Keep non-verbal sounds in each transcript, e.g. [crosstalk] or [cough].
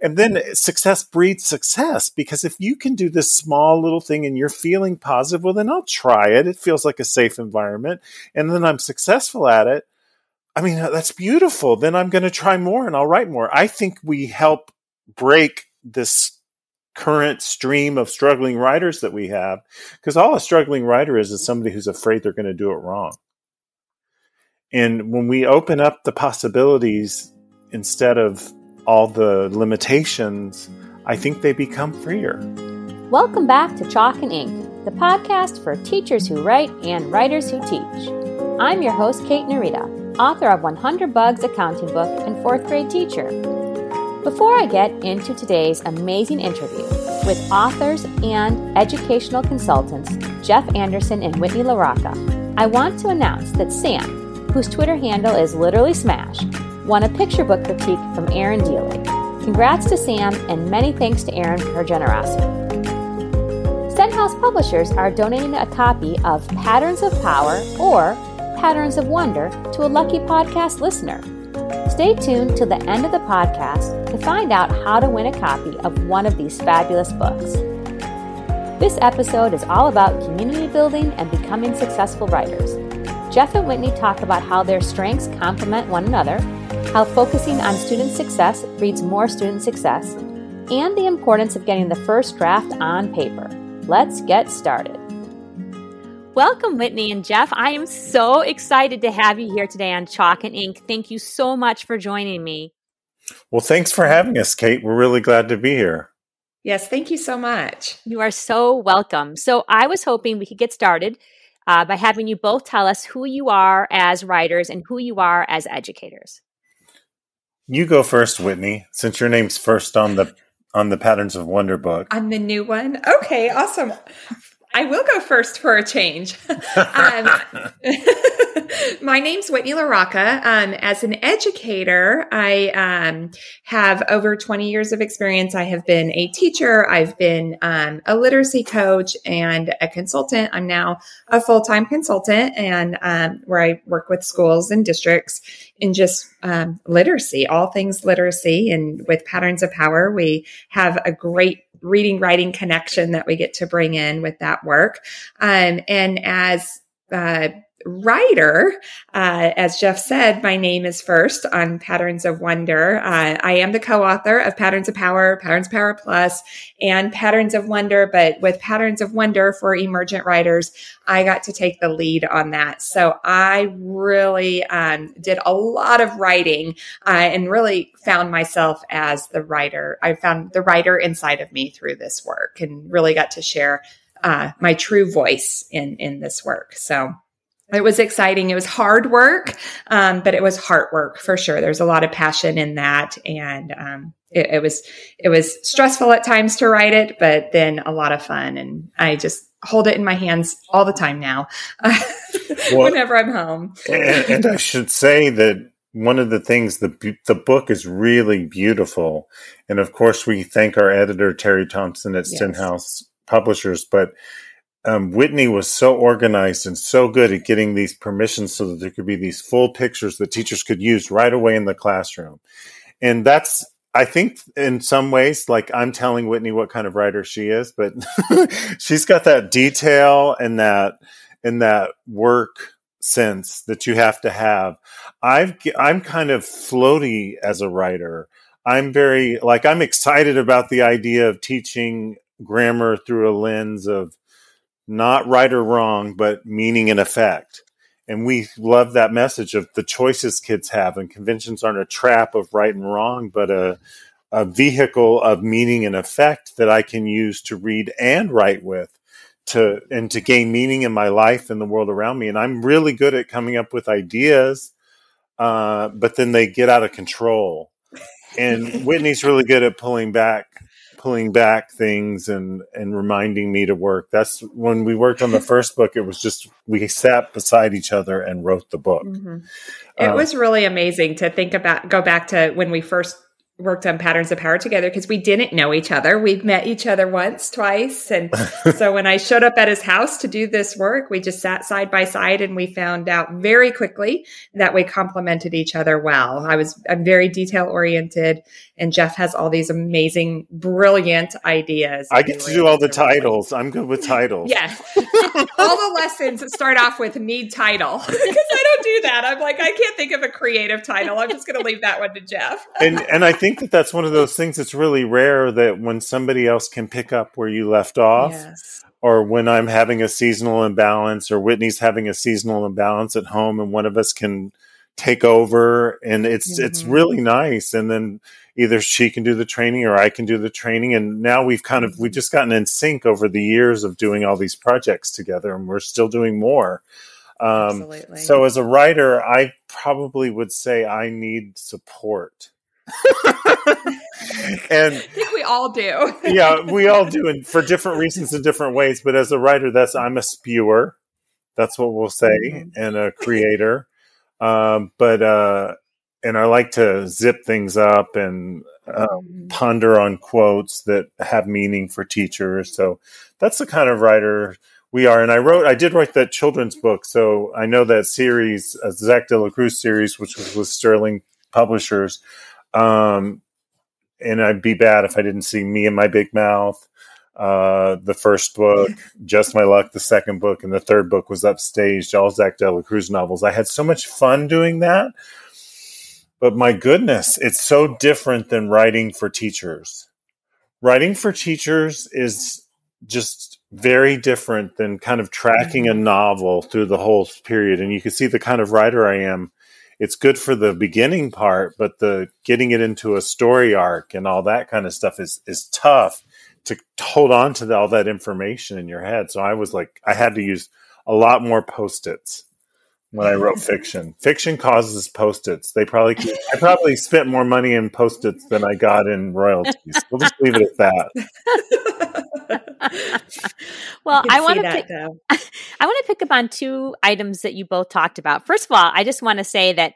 and then success breeds success because if you can do this small little thing and you're feeling positive, well, then I'll try it. It feels like a safe environment. And then I'm successful at it. I mean, uh, that's beautiful. Then I'm going to try more and I'll write more. I think we help break this current stream of struggling writers that we have because all a struggling writer is is somebody who's afraid they're going to do it wrong. And when we open up the possibilities instead of all the limitations, I think they become freer. Welcome back to Chalk and Ink, the podcast for teachers who write and writers who teach. I'm your host, Kate Narita, author of 100 Bugs A Counting Book and fourth grade teacher. Before I get into today's amazing interview with authors and educational consultants Jeff Anderson and Whitney La Rocca, I want to announce that Sam, whose Twitter handle is literally smash, won a picture book critique from Erin Dealey. Congrats to Sam and many thanks to Aaron for her generosity. Stenhouse Publishers are donating a copy of Patterns of Power or Patterns of Wonder to a lucky podcast listener. Stay tuned till the end of the podcast to find out how to win a copy of one of these fabulous books. This episode is all about community building and becoming successful writers. Jeff and Whitney talk about how their strengths complement one another, how focusing on student success breeds more student success, and the importance of getting the first draft on paper. Let's get started. Welcome, Whitney and Jeff. I am so excited to have you here today on Chalk and Ink. Thank you so much for joining me. Well, thanks for having us, Kate. We're really glad to be here. Yes, thank you so much. You are so welcome. So, I was hoping we could get started uh, by having you both tell us who you are as writers and who you are as educators. You go first, Whitney, since your name's first on the on the Patterns of Wonder book. On the new one? Okay, awesome. I will go first for a change. [laughs] um, [laughs] my name's Whitney La Rocca. Um, as an educator, I um, have over 20 years of experience. I have been a teacher, I've been um, a literacy coach, and a consultant. I'm now a full time consultant, and um, where I work with schools and districts in just um, literacy, all things literacy. And with Patterns of Power, we have a great reading writing connection that we get to bring in with that work. Um, and as uh, writer, uh, as Jeff said, my name is first on Patterns of Wonder. Uh, I am the co-author of Patterns of Power, Patterns Power Plus, and Patterns of Wonder. But with Patterns of Wonder for emergent writers, I got to take the lead on that. So I really um, did a lot of writing uh, and really found myself as the writer. I found the writer inside of me through this work and really got to share uh, my true voice in in this work. So it was exciting. It was hard work, um, but it was heart work for sure. There's a lot of passion in that, and um, it, it, was it was stressful at times to write it, but then a lot of fun. And I just hold it in my hands all the time now, [laughs] well, whenever I'm home. and, and I should say that one of the things the the book is really beautiful, and of course we thank our editor Terry Thompson at yes. Stenhouse Publishers, but um, Whitney was so organized and so good at getting these permissions so that there could be these full pictures that teachers could use right away in the classroom. And that's, I think, in some ways, like I'm telling Whitney what kind of writer she is, but [laughs] she's got that detail and that and that work sense that you have to have. I've I'm kind of floaty as a writer. I'm very like I'm excited about the idea of teaching grammar through a lens of not right or wrong, but meaning and effect. And we love that message of the choices kids have, and conventions aren't a trap of right and wrong, but a, a vehicle of meaning and effect that I can use to read and write with to and to gain meaning in my life and the world around me. And I'm really good at coming up with ideas, uh, but then they get out of control. And [laughs] Whitney's really good at pulling back pulling back things and and reminding me to work. That's when we worked on the [laughs] first book. It was just we sat beside each other and wrote the book. Mm-hmm. It um, was really amazing to think about. Go back to when we first worked on patterns of power together because we didn't know each other. We've met each other once, twice. And [laughs] so when I showed up at his house to do this work, we just sat side by side and we found out very quickly that we complemented each other well. I was, I'm very detail oriented and Jeff has all these amazing, brilliant ideas. I get to do all the titles. I'm good with titles. Yes. [laughs] all the lessons start off with need title [laughs] because I don't do that. I'm like, I can't think of a creative title. I'm just going to leave that one to Jeff. [laughs] and, and I think that that's one of those things that's really rare that when somebody else can pick up where you left off. Yes. Or when I'm having a seasonal imbalance, or Whitney's having a seasonal imbalance at home, and one of us can take over, and it's mm-hmm. it's really nice. And then either she can do the training or I can do the training. And now we've kind of we've just gotten in sync over the years of doing all these projects together, and we're still doing more. Um. So as a writer, I probably would say I need support. [laughs] and I think we all do. yeah, we all do, and for [laughs] different reasons in different ways. But as a writer, that's I'm a spewer. That's what we'll say, mm-hmm. and a creator. Um, but uh, and I like to zip things up and uh, mm-hmm. ponder on quotes that have meaning for teachers. So that's the kind of writer we are. And I wrote, I did write that children's book. So I know that series, uh, Zack Delacruz series, which was with Sterling Publishers. Um, and I'd be bad if I didn't see Me and My Big Mouth. Uh, the first book, Just My Luck, the second book, and the third book was Upstaged, all Zack Delacruz novels. I had so much fun doing that but my goodness, it's so different than writing for teachers. Writing for teachers is just very different than kind of tracking a novel through the whole period. And you can see the kind of writer I am. It's good for the beginning part, but the getting it into a story arc and all that kind of stuff is is tough to hold on to the, all that information in your head. So I was like, I had to use a lot more post-its when I wrote [laughs] fiction. Fiction causes post-its. They probably I probably spent more money in post-its than I got in royalties. We'll just leave it at that. [laughs] well, I, I want to pick, [laughs] I want to pick up on two items that you both talked about. First of all, I just want to say that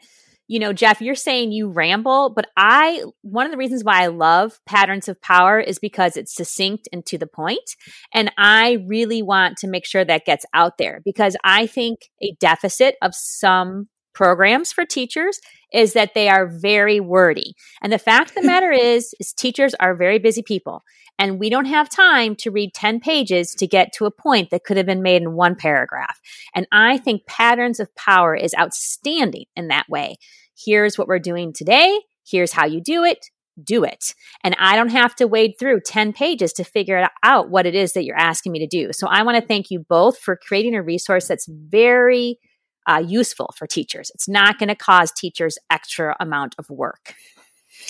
you know, Jeff, you're saying you ramble, but I, one of the reasons why I love patterns of power is because it's succinct and to the point. And I really want to make sure that gets out there because I think a deficit of some programs for teachers is that they are very wordy. And the fact of the [laughs] matter is, is teachers are very busy people. And we don't have time to read 10 pages to get to a point that could have been made in one paragraph. And I think patterns of power is outstanding in that way here's what we're doing today. Here's how you do it. Do it. And I don't have to wade through 10 pages to figure out what it is that you're asking me to do. So I want to thank you both for creating a resource that's very uh, useful for teachers. It's not going to cause teachers extra amount of work.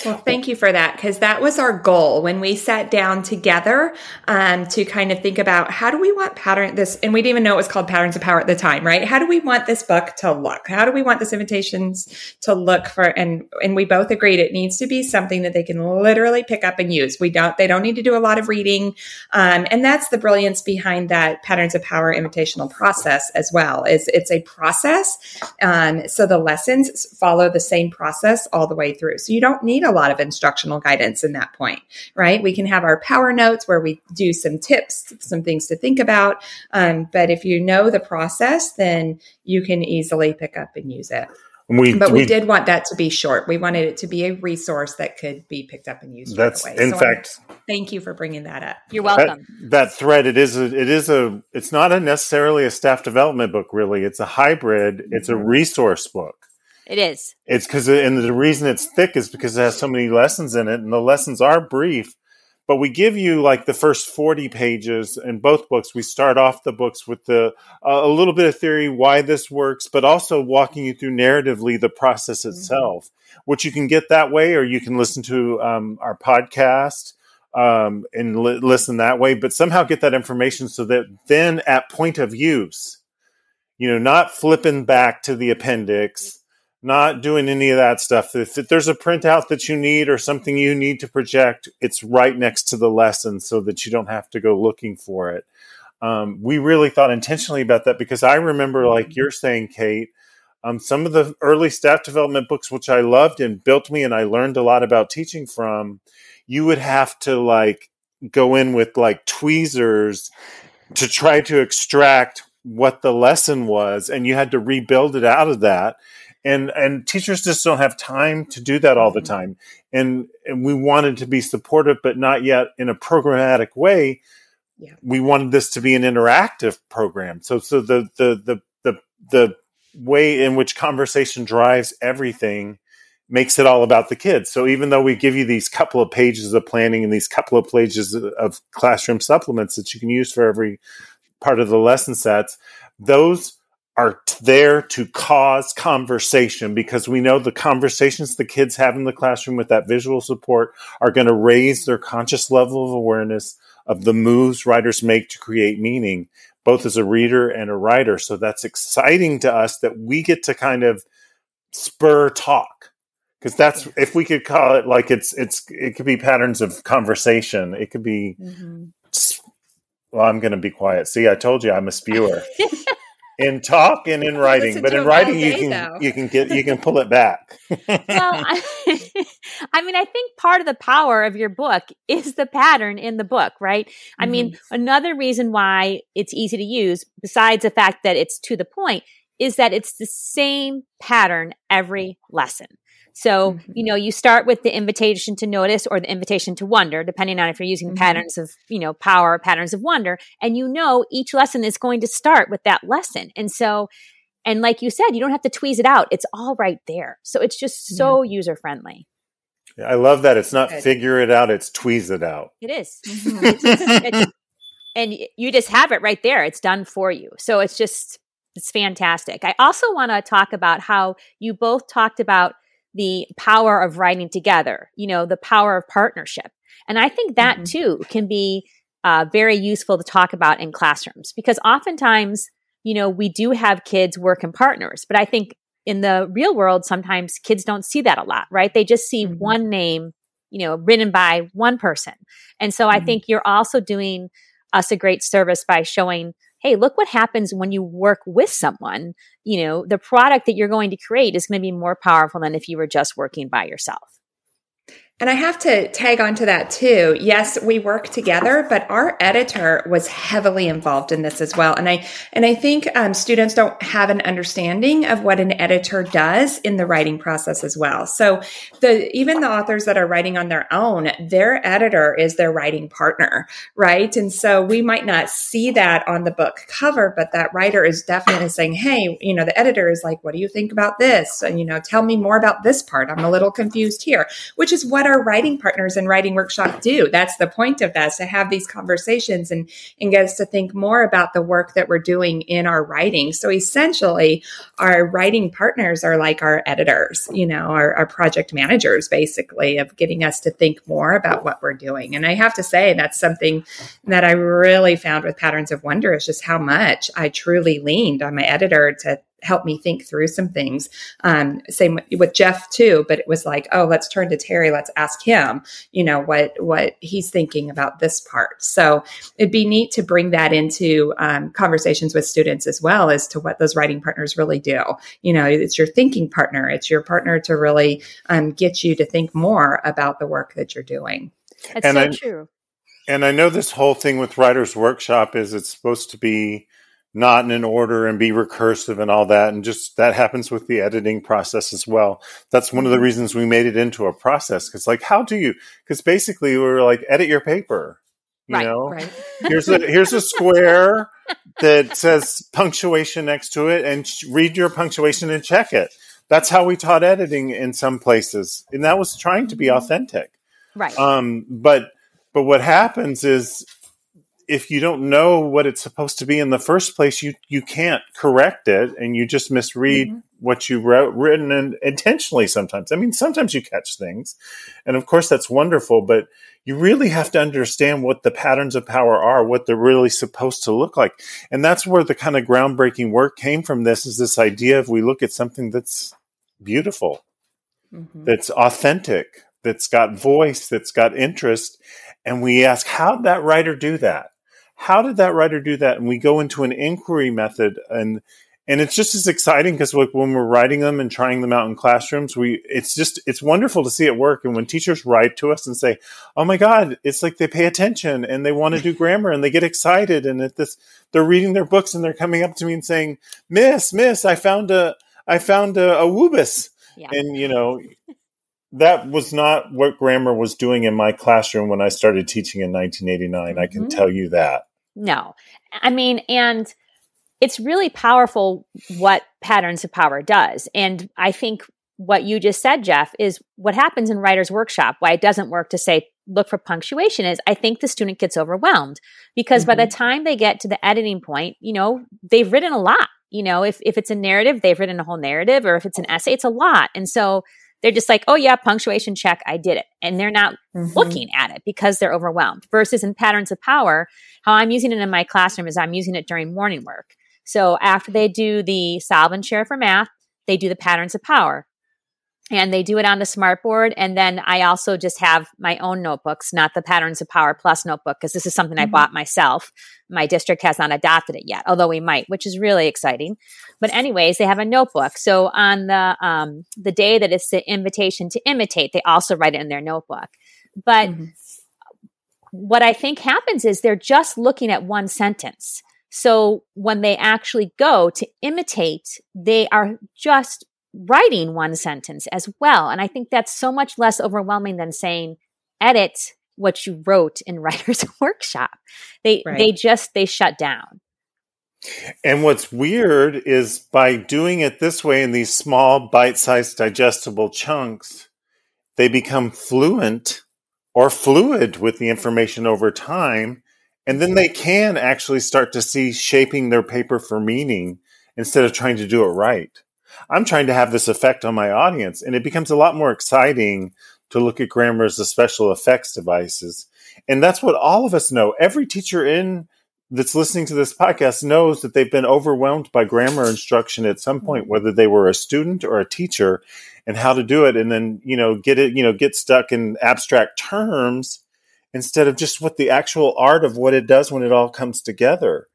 Well, thank you for that because that was our goal when we sat down together um, to kind of think about how do we want pattern this, and we didn't even know it was called Patterns of Power at the time, right? How do we want this book to look? How do we want this invitations to look for? And and we both agreed it needs to be something that they can literally pick up and use. We don't they don't need to do a lot of reading, um, and that's the brilliance behind that Patterns of Power invitational process as well. Is it's a process, um, so the lessons follow the same process all the way through. So you don't need a a lot of instructional guidance in that point, right? We can have our power notes where we do some tips, some things to think about. Um, but if you know the process, then you can easily pick up and use it. We, but we, we, did want that to be short. We wanted it to be a resource that could be picked up and used. That's right in so fact. I, thank you for bringing that up. You're welcome. That, that, thread it is a, it is a it's not a necessarily a staff development book. Really, it's a hybrid. Mm-hmm. It's a mm-hmm. resource book. It is. It's because, and the reason it's thick is because it has so many lessons in it, and the lessons are brief. But we give you like the first forty pages in both books. We start off the books with the uh, a little bit of theory why this works, but also walking you through narratively the process mm-hmm. itself, mm-hmm. which you can get that way, or you can listen to um, our podcast um, and li- listen that way. But somehow get that information so that then at point of use, you know, not flipping back to the appendix not doing any of that stuff. If, there's a printout that you need or something you need to project, it's right next to the lesson so that you don't have to go looking for it. Um, we really thought intentionally about that because I remember, like you're saying, Kate, Um, some of the early staff development books, which I loved and built me, and I learned a lot about teaching from, you would have to like go in with like tweezers to try to extract what the lesson was, and you had to rebuild it out of that. And and teachers just don't have time to do that all the mm-hmm. time. And and we wanted to be supportive, but not yet in a programmatic way. Yeah. We wanted this to be an interactive program. So so the the the the the way in which conversation drives everything makes it all about the kids. So even though we give you these couple of pages of planning and these couple of pages of classroom supplements that you can use for every part of the lesson sets, those are there to cause conversation because we know the conversations the kids have in the classroom with that visual support are going to raise their conscious level of awareness of the moves writers make to create meaning both as a reader and a writer. So that's exciting to us that we get to kind of spur talk because that's if we could call it like it's it's it could be patterns of conversation. It could be. Mm-hmm. Well, I'm going to be quiet. See, I told you I'm a spewer. [laughs] in talk and in writing, but in writing you can though. you can get you can pull it [laughs] back. well, I, [laughs] [laughs] I, mean, I think part of the power of your book is the pattern in the book, right? Mm-hmm. I mean, mm-hmm. another reason why it's easy to use, besides the fact that it's to the point, is that it's the same pattern every lesson. So, mm-hmm. you know, you start with the invitation to notice or the invitation to wonder, depending on if you're using mm-hmm. patterns of, you know, power, patterns of wonder. And you know, each lesson is going to start with that lesson. And so, and like you said, you don't have to tweeze it out. It's all right there. So it's just so yeah. user friendly. I love that. It's not Good. figure it out, it's tweeze it out. It is. Mm-hmm. it's, [laughs] it's, and you just have it right there. It's done for you. So it's just, it's fantastic. I also want to talk about how you both talked about the power of writing together, you know, the power of partnership. And I think that mm-hmm. too can be uh, very useful to talk about in classrooms because oftentimes, you know, we do have kids work in partners, but I think in the real world, sometimes kids don't see that a lot, right? They just see mm-hmm. one name, you know, written by one person. And so mm-hmm. I think you're also doing us a great service by showing hey, look what happens when you work with someone. You know, the product that you're going to create is going to be more powerful than if you were just working by yourself. And I have to tag onto that too. Yes, we work together, but our editor was heavily involved in this as well. And I and I think um, students don't have an understanding of what an editor does in the writing process as well. So the even the authors that are writing on their own, their editor is their writing partner, right? And so we might not see that on the book cover, but that writer is definitely saying, "Hey, you know, the editor is like, what do you think about this? And you know, tell me more about this part. I'm a little confused here," which is what our writing partners and writing workshop do. That's the point of that, to have these conversations and, and get us to think more about the work that we're doing in our writing. So essentially, our writing partners are like our editors, you know, our, our project managers, basically, of getting us to think more about what we're doing. And I have to say, that's something that I really found with Patterns of Wonder is just how much I truly leaned on my editor to help me think through some things. Um, same with Jeff too, but it was like, oh, let's turn to Terry. Let's ask him, you know, what, what he's thinking about this part. So it'd be neat to bring that into um, conversations with students as well as to what those writing partners really do. You know, it's your thinking partner. It's your partner to really um, get you to think more about the work that you're doing. That's and so I, true. And I know this whole thing with Writers Workshop is it's supposed to be not in an order and be recursive and all that. And just that happens with the editing process as well. That's one of the mm-hmm. reasons we made it into a process. Cause like, how do you, cause basically we were like, edit your paper. You right, know, right. [laughs] here's a, here's a square that says punctuation next to it and read your punctuation and check it. That's how we taught editing in some places. And that was trying to be mm-hmm. authentic. Right. Um, but, but what happens is if you don't know what it's supposed to be in the first place, you you can't correct it, and you just misread mm-hmm. what you wrote written and intentionally. Sometimes, I mean, sometimes you catch things, and of course that's wonderful. But you really have to understand what the patterns of power are, what they're really supposed to look like, and that's where the kind of groundbreaking work came from. This is this idea of we look at something that's beautiful, mm-hmm. that's authentic, that's got voice, that's got interest, and we ask, how'd that writer do that? How did that writer do that? And we go into an inquiry method and and it's just as exciting because like when we're writing them and trying them out in classrooms we it's just it's wonderful to see it work and when teachers write to us and say oh my god it's like they pay attention and they want to do grammar and they get excited and at this they're reading their books and they're coming up to me and saying miss miss i found a i found a, a woobus yeah. and you know that was not what grammar was doing in my classroom when i started teaching in 1989 mm-hmm. i can mm-hmm. tell you that no i mean and it's really powerful what patterns of power does. And I think what you just said, Jeff, is what happens in writer's workshop, why it doesn't work to say, look for punctuation is I think the student gets overwhelmed because mm-hmm. by the mm-hmm. time they get to the editing point, you know, they've written a lot. You know, if, if it's a narrative, they've written a whole narrative, or if it's an essay, it's a lot. And so they're just like, oh yeah, punctuation check, I did it. And they're not mm-hmm. looking at it because they're overwhelmed. Versus in patterns of power, how I'm using it in my classroom is I'm using it during morning work. So after they do the solve and share for math, they do the patterns of power. And they do it on the smartboard. And then I also just have my own notebooks, not the Patterns of Power Plus notebook, because this is something mm-hmm. I bought myself. My district has not adopted it yet, although we might, which is really exciting. But anyways, they have a notebook. So on the um, the day that it's the invitation to imitate, they also write it in their notebook. But mm-hmm. what I think happens is they're just looking at one sentence. So when they actually go to imitate, they are just writing one sentence as well. And I think that's so much less overwhelming than saying, edit what you wrote in [laughs] writer's workshop. They, right. they just, they shut down. And what's weird is by doing it this way in these small, bite sized, digestible chunks, they become fluent or fluid with the information over time and then they can actually start to see shaping their paper for meaning instead of trying to do it right. I'm trying to have this effect on my audience, and it becomes a lot more exciting to look at grammar as a special effects devices. And that's what all of us know. Every teacher in that's listening to this podcast knows that they've been overwhelmed by grammar instruction at some point, mm-hmm. whether they were a student or a teacher, and how to do it, and then you know get it, you know, get stuck in abstract terms instead of just what the actual art of what it does when it all comes together.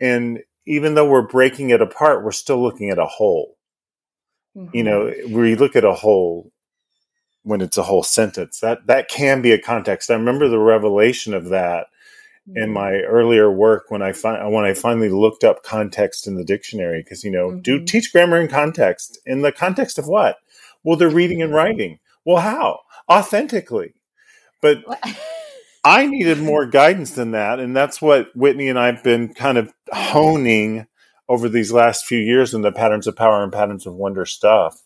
And even though we're breaking it apart, we're still looking at a whole. Mm-hmm. You know, mm-hmm. we look at a whole when it's a whole sentence. That that can be a context. I remember the revelation of that mm-hmm. in my earlier work when I fi- when I finally looked up context in the dictionary because you know, mm-hmm. do teach grammar in context. In the context of what? Well, they're reading and [laughs] writing. Well, how? Authentically. But I needed more guidance than that. And that's what Whitney and I've been kind of [laughs] honing over these last few years in the patterns of power and patterns of wonder stuff.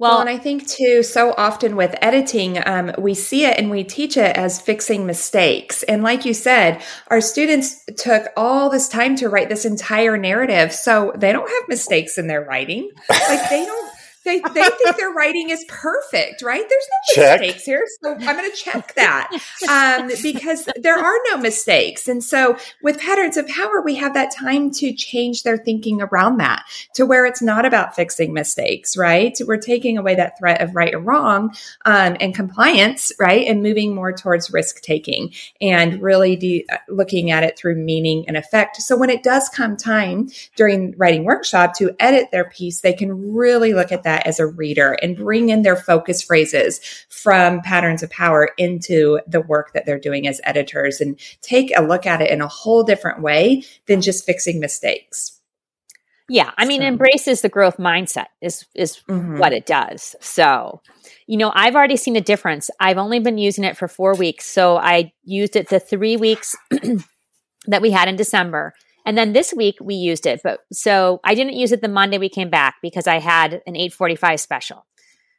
Well, well, and I think too, so often with editing, um, we see it and we teach it as fixing mistakes. And like you said, our students took all this time to write this entire narrative. So they don't have mistakes in their writing. Like they don't they, they think their writing is perfect, right? There's no check. mistakes here. So I'm going to check that um, because there are no mistakes. And so with patterns of power, we have that time to change their thinking around that to where it's not about fixing mistakes, right? We're taking away that threat of right or wrong um, and compliance, right? And moving more towards risk taking and really de- looking at it through meaning and effect. So when it does come time during writing workshop to edit their piece, they can really look at that that as a reader and bring in their focus phrases from patterns of power into the work that they're doing as editors and take a look at it in a whole different way than just fixing mistakes. Yeah, I mean, so. embraces the growth mindset is is mm-hmm. what it does. So, you know, I've already seen a difference. I've only been using it for four weeks, so I used it the three weeks [clears throat] that we had in December, and then this week we used it, but so I didn't use it the Monday we came back because I had an 845 special.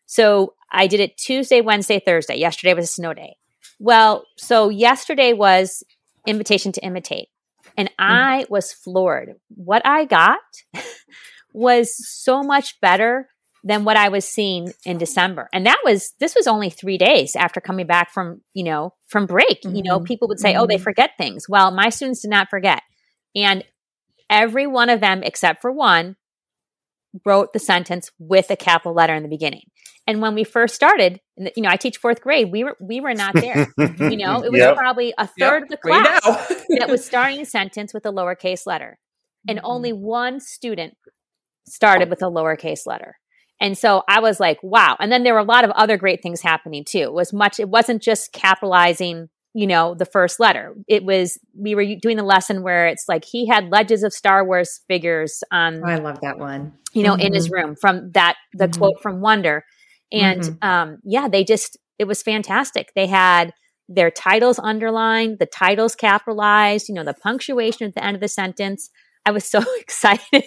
So I did it Tuesday, Wednesday, Thursday. Yesterday was a snow day. Well, so yesterday was invitation to imitate. And mm-hmm. I was floored. What I got [laughs] was so much better than what I was seeing in December. And that was this was only 3 days after coming back from, you know, from break. Mm-hmm. You know, mm-hmm. people would say. "Oh, they mm-hmm. forget things." Well, my students did not forget. And every one of them, except for one, wrote the sentence with a capital letter in the beginning. And when we first started, you know, I teach fourth grade. We were we were not there. you know, it was [laughs] yep. probably a third yep. of the class [laughs] that was starting a [laughs] sentence with a lowercase letter. and mm-hmm. only one student started with a lowercase letter. And so I was like, wow. And then there were a lot of other great things happening too. It was much, it wasn't just capitalizing, you know, the first letter. It was, we were doing the lesson where it's like he had ledges of Star Wars figures on. Oh, I love that one. You know, mm-hmm. in his mm-hmm. room from that, the mm-hmm. quote from Wonder. And mm-hmm. um, yeah, they just, it was fantastic. They had their titles underlined, the titles capitalized, you know, the punctuation at the end of the sentence. I was so [laughs] excited.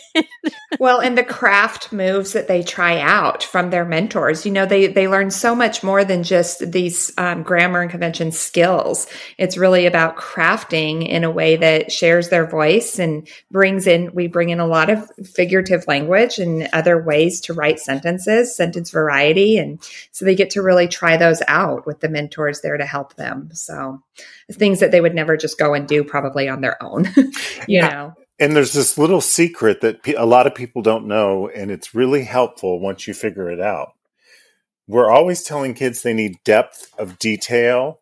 well, and the craft moves that they try out from their mentors, you know, they they learn so much more than just these um, grammar and convention skills. It's really about crafting in a way that shares their voice and brings in. We bring in a lot of figurative language and other ways to write sentences, sentence variety, and so they get to really try those out with the mentors there to help them. So things that they would never just go and do probably on their own, [laughs] you yeah. know. And there's this little secret that a lot of people don't know, and it's really helpful once you figure it out. We're always telling kids they need depth of detail,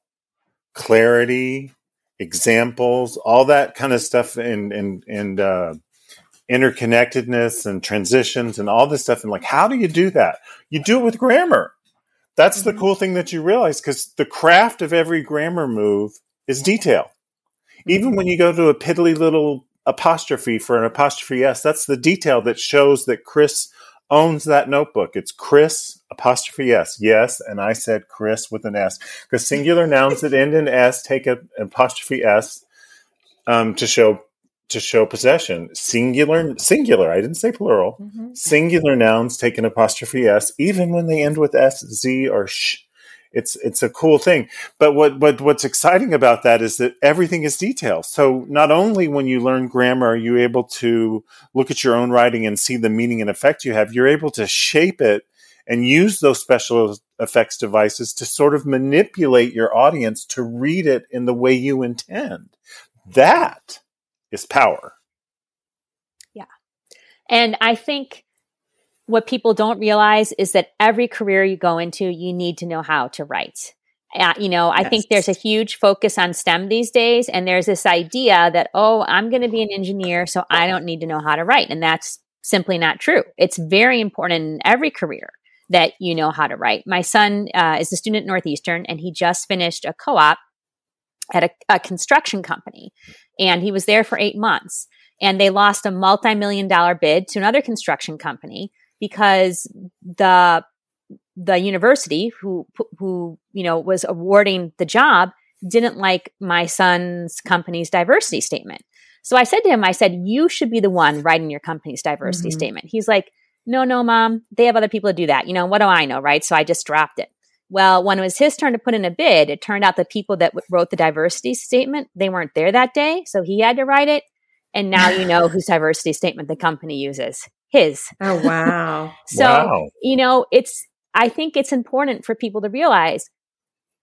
clarity, examples, all that kind of stuff, and and and uh, interconnectedness and transitions and all this stuff. And like, how do you do that? You do it with grammar. That's the mm-hmm. cool thing that you realize because the craft of every grammar move is detail. Even when you go to a piddly little apostrophe for an apostrophe s. That's the detail that shows that Chris owns that notebook. It's Chris apostrophe s. Yes, and I said Chris with an s because singular nouns that end in s take an apostrophe s um, to show to show possession. Singular singular. I didn't say plural. Mm-hmm. Singular nouns take an apostrophe s even when they end with s, z, or sh it's it's a cool thing. But what what what's exciting about that is that everything is detail. So not only when you learn grammar are you able to look at your own writing and see the meaning and effect you have, you're able to shape it and use those special effects devices to sort of manipulate your audience to read it in the way you intend. That is power. Yeah. And I think what people don't realize is that every career you go into, you need to know how to write. Uh, you know, I think there's a huge focus on STEM these days, and there's this idea that, oh, I'm going to be an engineer, so I don't need to know how to write. And that's simply not true. It's very important in every career that you know how to write. My son uh, is a student at Northeastern, and he just finished a co op at a, a construction company, and he was there for eight months. And they lost a multi million dollar bid to another construction company because the the university who who you know was awarding the job didn't like my son's company's diversity statement. So I said to him, I said, you should be the one writing your company's diversity mm-hmm. statement. He's like, no, no, mom, they have other people to do that. You know, what do I know, right? So I just dropped it. Well, when it was his turn to put in a bid, it turned out the people that wrote the diversity statement, they weren't there that day. So he had to write it. And now you know [laughs] whose diversity statement the company uses his. Oh, wow. [laughs] so, wow. you know, it's, I think it's important for people to realize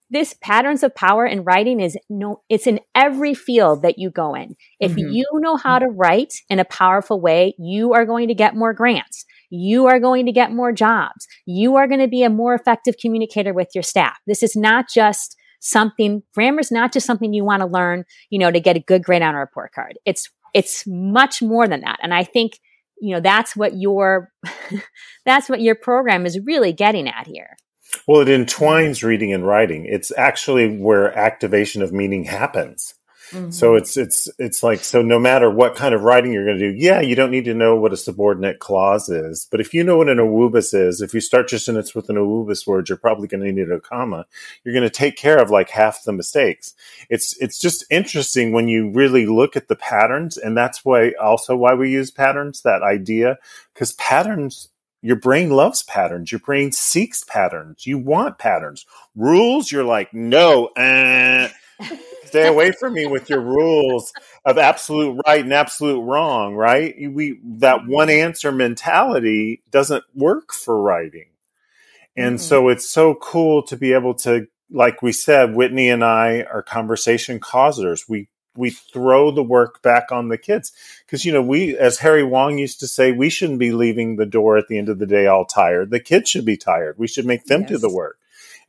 this patterns of power in writing is no, it's in every field that you go in. If mm-hmm. you know how to write in a powerful way, you are going to get more grants. You are going to get more jobs. You are going to be a more effective communicator with your staff. This is not just something, grammar is not just something you want to learn, you know, to get a good grade on a report card. It's, it's much more than that. And I think you know that's what your [laughs] that's what your program is really getting at here. Well it entwines reading and writing. It's actually where activation of meaning happens Mm-hmm. So it's it's it's like so no matter what kind of writing you're going to do, yeah, you don't need to know what a subordinate clause is, but if you know what an AAAWWUBBIS is, if you start your sentence with an AAAWWUBBIS word, you're probably going to need a comma. You're going to take care of like half the mistakes. It's it's just interesting when you really look at the patterns, and that's why also why we use patterns. That idea because patterns your brain loves patterns. Your brain seeks patterns. You want patterns. Rules, you're like, no, uh, [laughs] stay away from me with your rules of absolute right and absolute wrong right? We that one answer mentality doesn't work for writing. And mm-hmm. so it's so cool to be able to like we said whitney and i are conversation causers. We we throw the work back on the kids. Because you know we as harry wong used to say we shouldn't be leaving the door at the end of the day all tired. The kids should be tired. We should make them yes. do the work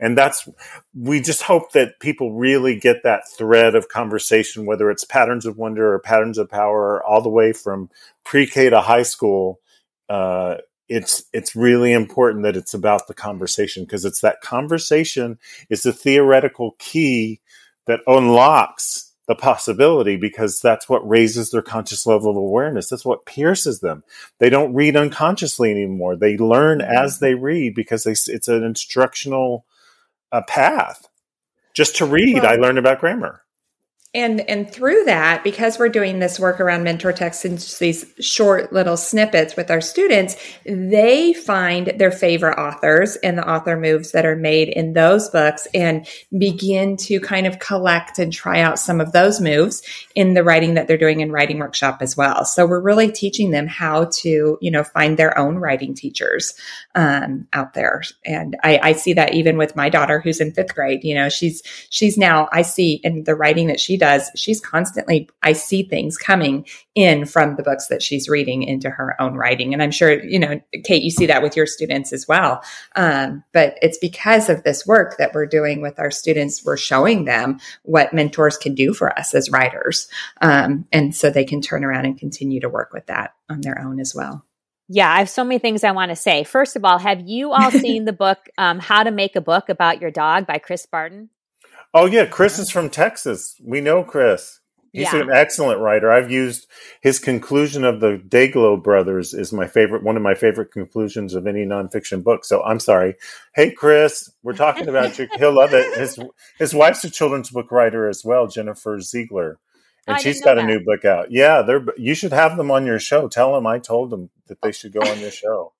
And that's, we just hope that people really get that thread of conversation, whether it's patterns of wonder or patterns of power, all the way from pre-K to high school. Uh, it's it's really important that it's about the conversation because it's that conversation is the theoretical key that unlocks the possibility because that's what raises their conscious level of awareness. That's what pierces them. They don't read unconsciously anymore. They learn mm-hmm. as they read because they, it's an instructional uh, path. Just to read, well, I learned about grammar and and through that because we're doing this work around mentor texts and these short little snippets with our students they find their favorite authors and the author moves that are made in those books and begin to kind of collect and try out some of those moves in the writing that they're doing in writing workshop as well. So we're really teaching them how to you know find their own writing teachers um, out there. And I, I see that even with my daughter who's in fifth grade. You know she's she's now i see in the writing that she does, she's constantly, I see things coming in from the books that she's reading into her own writing. And I'm sure, you know, Kate, you see that with your students as well. Um, but it's because of this work that we're doing with our students, we're showing them what mentors can do for us as writers. Um, and so they can turn around and continue to work with that on their own as well. Yeah, I have so many things I want to say. First of all, have you all [laughs] seen the book um, How to Make a Book About Your Dog by Chris Barton? Oh yeah, Chris is from Texas. We know Chris. He's yeah. an excellent writer. I've used his conclusion of the Day-Glo brothers is my favorite, one of my favorite conclusions of any nonfiction book. So I'm sorry. Hey, Chris, we're talking about you. He'll love it. His his wife's a children's book writer as well, Jennifer Ziegler and I she's got a new book out. Yeah, they're you should have them on your show. Tell them I told them that they should go on your show.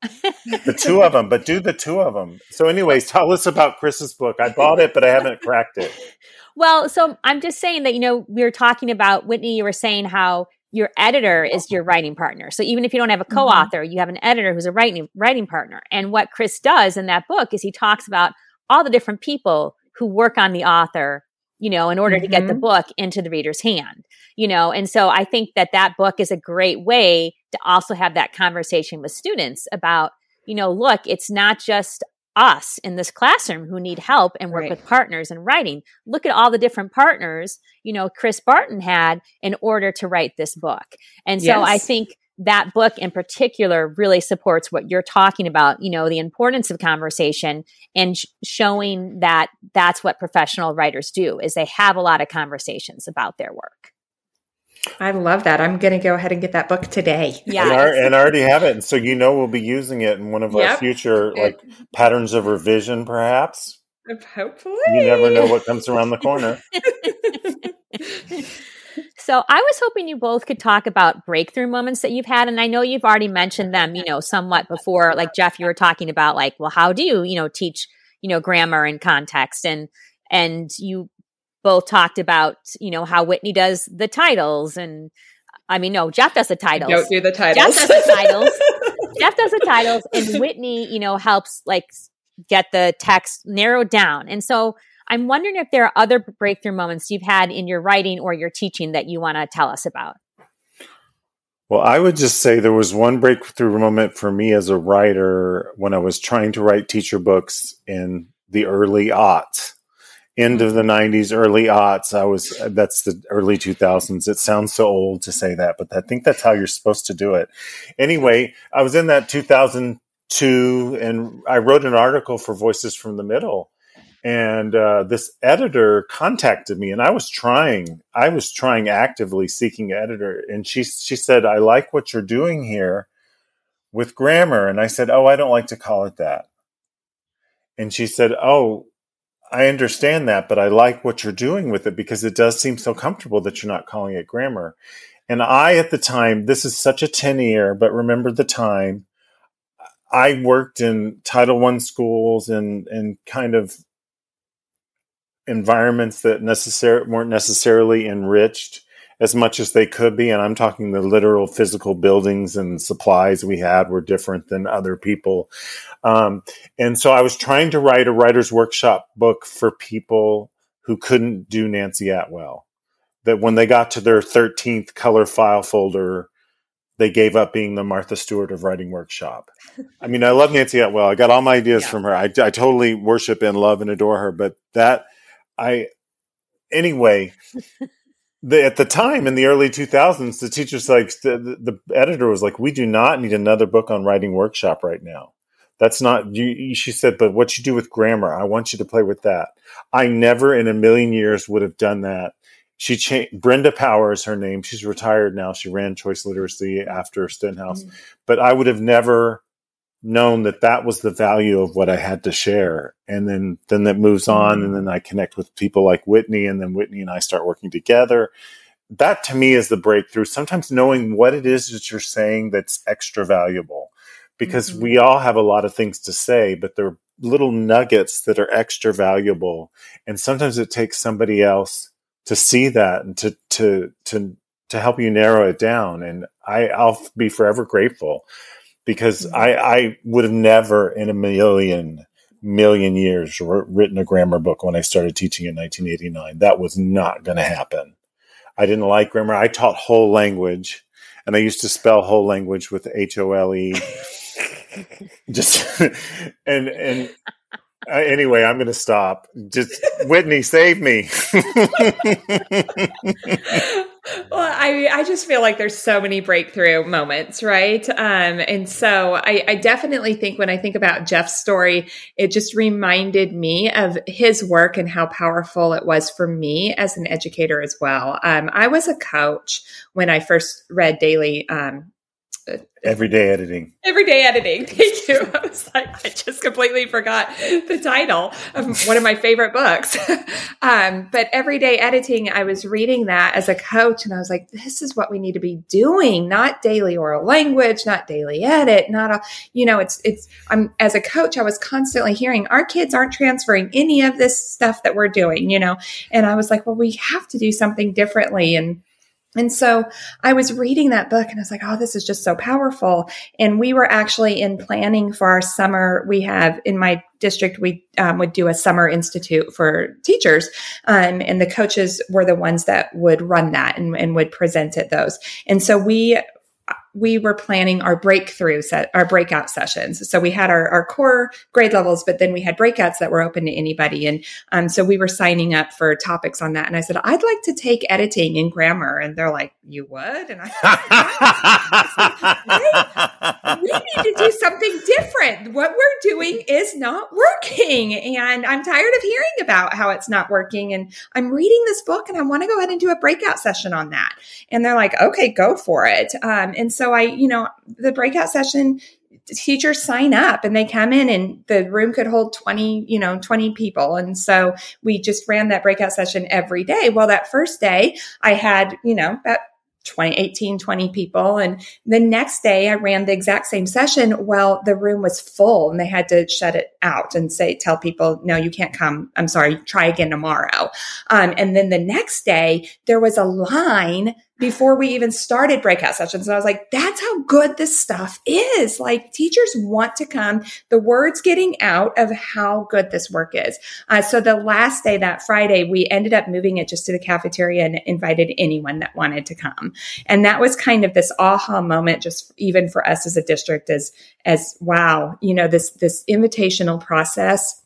the two of them, but do the two of them. So, anyways, tell us about Chris's book. I bought it, but I haven't cracked it. Well, so I'm just saying that you know we were talking about Whitney. You were saying how your editor is your writing partner. So even if you don't have a mm-hmm. co-author, mm-hmm. you have an editor who's a writing writing partner. And what Chris does in that book is he talks about all the different people who work on the author you know, in order mm-hmm. to get the mm-hmm. book into the reader's hand, you know. And so I think that that book is a great way to also have that conversation with students about, you know, look, it's not just us in this classroom who need help and work right. with partners in writing. Look at all the different partners, you know, Chris Barton had in order to write this book. And so yes. I think that book in particular really supports what you're talking about, you know, the importance of conversation and sh- showing that that's what professional writers do is they have a lot of conversations about their work. I love that. I'm going to go ahead and get that book today. Yeah. And, and, already have it. And so, you know, we'll be using it in one of yep. our future like patterns of revision, perhaps. Hopefully. You never know what comes around the corner. [laughs] So I was hoping you both could talk about breakthrough moments that you've had. And I know you've already mentioned them, you know, somewhat before. Like Jeff, you were talking about like, well, how do you, you know, teach, you know, grammar and context and and you both talked about, you know, how Whitney does the titles and I mean, no, Jeff does the titles. Don't do the titles. Jeff does the titles. [laughs] Jeff does the titles and Whitney, you know, helps like get the text narrowed down. And so I'm wondering if there are other breakthrough moments you've had in your writing or your teaching that you want to tell us about. Well, I would just say there was one breakthrough moment for me as a writer when I was trying to write teacher books in the early aughts, end of the 90s, early aughts. I was, that's the early 2000s. It sounds so old to say that, but I think that's how you're supposed to do it. Anyway, I was in that 2002 and I wrote an article for Voices from the Middle and uh, this editor contacted me and i was trying i was trying actively seeking editor. And she she said i like what you're doing here with grammar. And i said oh i don't like to call it that. And she said oh i understand that but i like what you're doing with it because it does seem so comfortable that you're not calling it grammar. And i at the time this is such a 10 year but remember the time I worked in Title One schools and and kind of environments that necessar- weren't necessarily enriched as much as they could be. And I'm talking the literal physical buildings and supplies we had were different than other people. Um, and so I was trying to write a writer's workshop book for people who couldn't do Nancie Atwell. That when they got to their 13th color file folder, they gave up being the Martha Stewart of writing workshop. I mean, I love Nancie Atwell. I got all my ideas yeah. from her. I, I totally worship and love and adore her. But that, I, anyway, the, at the time in the early 2000s, the teacher's like, the, the, editor was like, we do not need another book on writing workshop right now. That's not you. She said, but what you do with grammar, I want you to play with that. I never in a million years would have done that she changed Brenda Power is her name. She's retired now. She ran Choice Literacy after Stenhouse, mm-hmm. but I would have never known that that was the value of what I had to share. And then then that moves on, and then I connect with people like Whitney, and then Whitney and I start working together. That to me is the breakthrough. Sometimes knowing what it is that you're saying that's extra valuable, because mm-hmm. we all have a lot of things to say, but they're little nuggets that are extra valuable. And sometimes it takes somebody else to see that and to to to to help you narrow it down. And I, I'll be forever grateful because mm-hmm. I, I would have never in a million million years written a grammar book when I started teaching in 1989. That was not going to happen. I didn't like grammar. I taught whole language and I used to spell whole language with H O L E. [laughs] Just [laughs] and and uh, anyway, I'm going to stop. Just Whitney, save me. [laughs] [laughs] well, I I just feel like there's so many breakthrough moments, right? Um, and so I, I definitely think when I think about Jeff's story, it just reminded me of his work and how powerful it was for me as an educator as well. Um, I was a coach when I first read daily um, Everyday editing. Everyday editing. [laughs] Thank you. I was like, I just completely forgot the title of one of my favorite books. [laughs] um, but everyday editing, I was reading that as a coach and I was like, this is what we need to be doing, not daily oral language, not daily edit, not a, you know, it's, it's, I'm, as a coach, I was constantly hearing our kids aren't transferring any of this stuff that we're doing, you know, and I was like, well, we have to do something differently. And, and so I was reading that book and I was like, oh, this is just so powerful. And we were actually in planning for our summer. We have in my district, we um, would do a summer institute for teachers. Um, and the coaches were the ones that would run that and, and would present at those. And so we we were planning our breakthrough set, our breakout sessions. So we had our, our core grade levels, but then we had breakouts that were open to anybody. And um, so we were signing up for topics on that. And I said, I'd like to take editing and grammar. And they're like, you would? And I said, we need to do something different. What we're doing is not working. And I'm tired of hearing about how it's not working. And I'm reading this book and I want to go ahead and do a breakout session on that. And they're like, okay, go for it. Um, and so I, you know, the breakout session, teachers sign up and they come in and the room could hold 20 you know 20 people and so we just ran that breakout session every day well that first day i had you know about 20, 18, 20 people. And the next day I ran the exact same session. Well, the room was full and they had to shut it out and say, tell people, no, you can't come. I'm sorry, try again tomorrow. Um, and then the next day there was a line before we even started breakout sessions. And I was like, that's how good this stuff is. Like teachers want to come. The word's getting out of how good this work is. Uh, so the last day, that Friday, we ended up moving it just to the cafeteria and invited anyone that wanted to come. And that was kind of this aha moment, just even for us as a district as, as wow, you know, this, this invitational process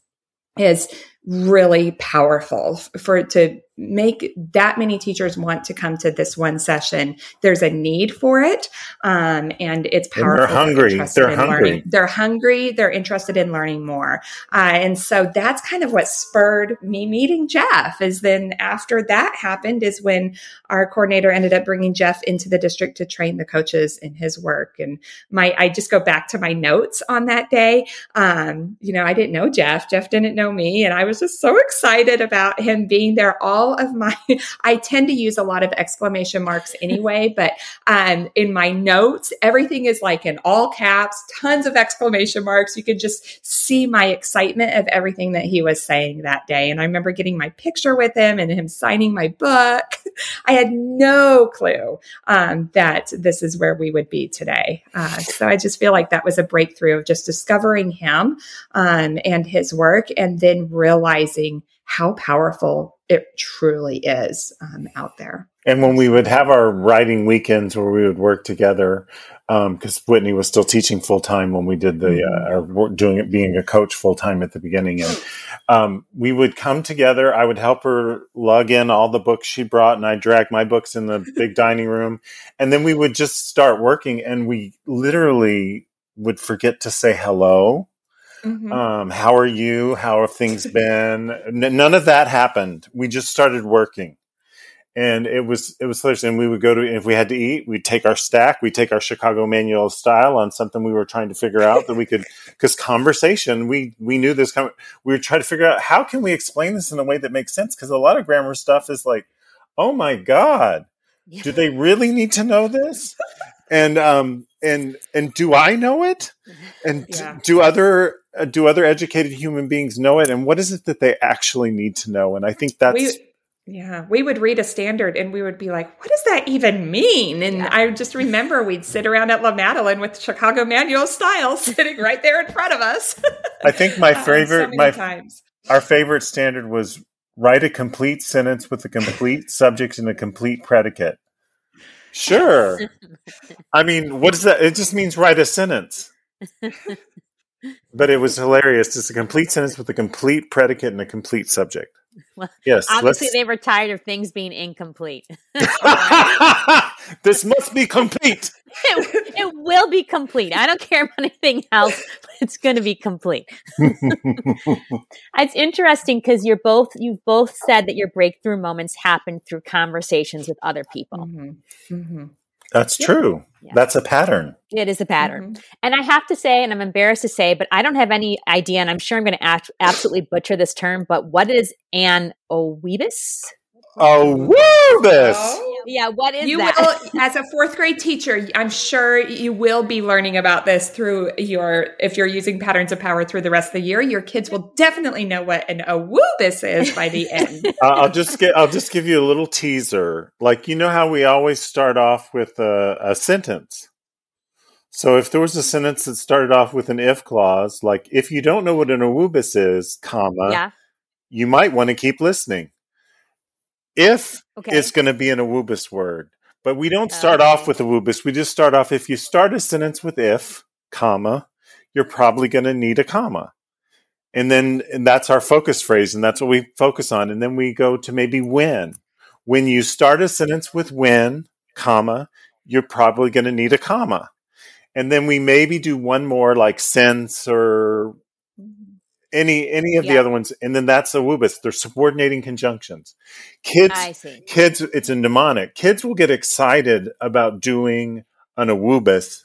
is really powerful for it to make that many teachers want to come to this one session. There's a need for it, um, and it's powerful. And they're hungry. They're hungry. Learning. They're hungry. They're interested in learning more, uh, and so that's kind of what spurred me meeting Jeff. Is then after that happened is when our coordinator ended up bringing Jeff into the district to train the coaches in his work. And my I just go back to my notes on that day. Um, you know, I didn't know Jeff. Jeff didn't know me, and I was just so excited about him being there all all of my, [laughs] I tend to use a lot of exclamation marks anyway, but um, in my notes, everything is like in all caps, tons of exclamation marks. You could just see my excitement of everything that he was saying that day. And I remember getting my picture with him and him signing my book. [laughs] I had no clue um, that this is where we would be today. Uh, so I just feel like that was a breakthrough of just discovering him um, and his work and then realizing how powerful it truly is um, out there. And when we would have our writing weekends where we would work together, because um, Whitney was still teaching full time when we did the mm-hmm. uh, or doing it, being a coach full time at the beginning, and um, we would come together. I would help her lug in all the books she brought, and I drag my books in the big [laughs] dining room, and then we would just start working, and we literally would forget to say hello. Mm-hmm. Um, how are you? How have things [laughs] been? N- none of that happened. We just started working and it was it was hilarious. And we would go to if we had to eat, we'd take our stack, we'd take our Chicago manual style on something we were trying to figure out that we could [laughs] because conversation we we knew this. we were trying to figure out how can we explain this in a way that makes sense because a lot of grammar stuff is like, oh my god, yeah. do they really need to know this? [laughs] and um and and do I know it? And yeah. do other uh, do other educated human beings know it? And what is it that they actually need to know? And I think that's. We- yeah, we would read a standard and we would be like, what does that even mean? And yeah. I just remember we'd sit around at La Madeleine with Chicago Manual Style [laughs] sitting right there in front of us. I think my [laughs] favorite, so my times. our favorite standard was write a complete sentence with a complete subject and a complete predicate. Sure. [laughs] I mean, what does that? It just means write a sentence. but it was hilarious. It's a complete sentence with a complete predicate and a complete subject. Well, yes. Obviously, they were tired of things being incomplete. [laughs] [laughs] this must be complete. [laughs] It, it, will be complete. I don't care about anything else. it's going to be complete. [laughs] it's interesting because you're both you've both said that your breakthrough moments happen through conversations with other people. Mm-hmm. Mm-hmm. That's yeah. true. Yeah. That's a pattern. It is a pattern. Mm-hmm. And I have to say, and I'm embarrassed to say, but I don't have any idea, and I'm sure I'm going to absolutely butcher this term, but what is an oebus? AAAWWUBBIS. Oh. Yeah, what is you that? Will, [laughs] as a fourth grade teacher, I'm sure you will be learning about this through your, if you're using patterns of power through the rest of the year, your kids will definitely know what an AAAWWUBBIS is by the [laughs] end. uh, I'll just get, I'll just give you a little teaser. Like, you know how we always start off with a, a sentence? So if there was a sentence that started off with an if clause, like if you don't know what an AAAWWUBBIS is, comma, yeah. you might want to keep listening if okay. it's going to be an AAAWWUBBIS word. But we don't start okay. off with AAAWWUBBIS. We just start off if you start a sentence with if, comma, you're probably going to need a comma. And then and that's our focus phrase and that's what we focus on. And then we go to maybe when. When you start a sentence with when, comma, you're probably going to need a comma. And then we maybe do one more like since or any any of yeah. the other ones, and then that's a woobus. They're subordinating conjunctions. Kids, kids, it's a mnemonic. Kids will get excited about doing an AAAWWUBBIS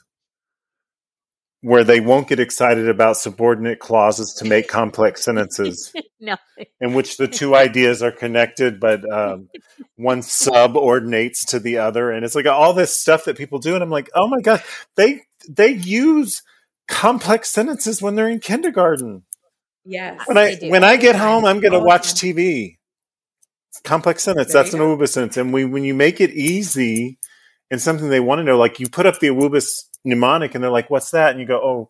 where they won't get excited about subordinate clauses to make complex [laughs] sentences no. [laughs] in which the two ideas are connected but um, one subordinates to the other and it's like all this stuff that people do and i'm like oh my god they they use complex sentences when they're in kindergarten Yes. When I when I get home, I'm going to watch TV. Complex sentence. There that's an AAAWWUBBIS sentence. And we, when you make it easy and something they want to know, like you put up the AAAWWUBBIS mnemonic and they're like, what's that? And you go, oh,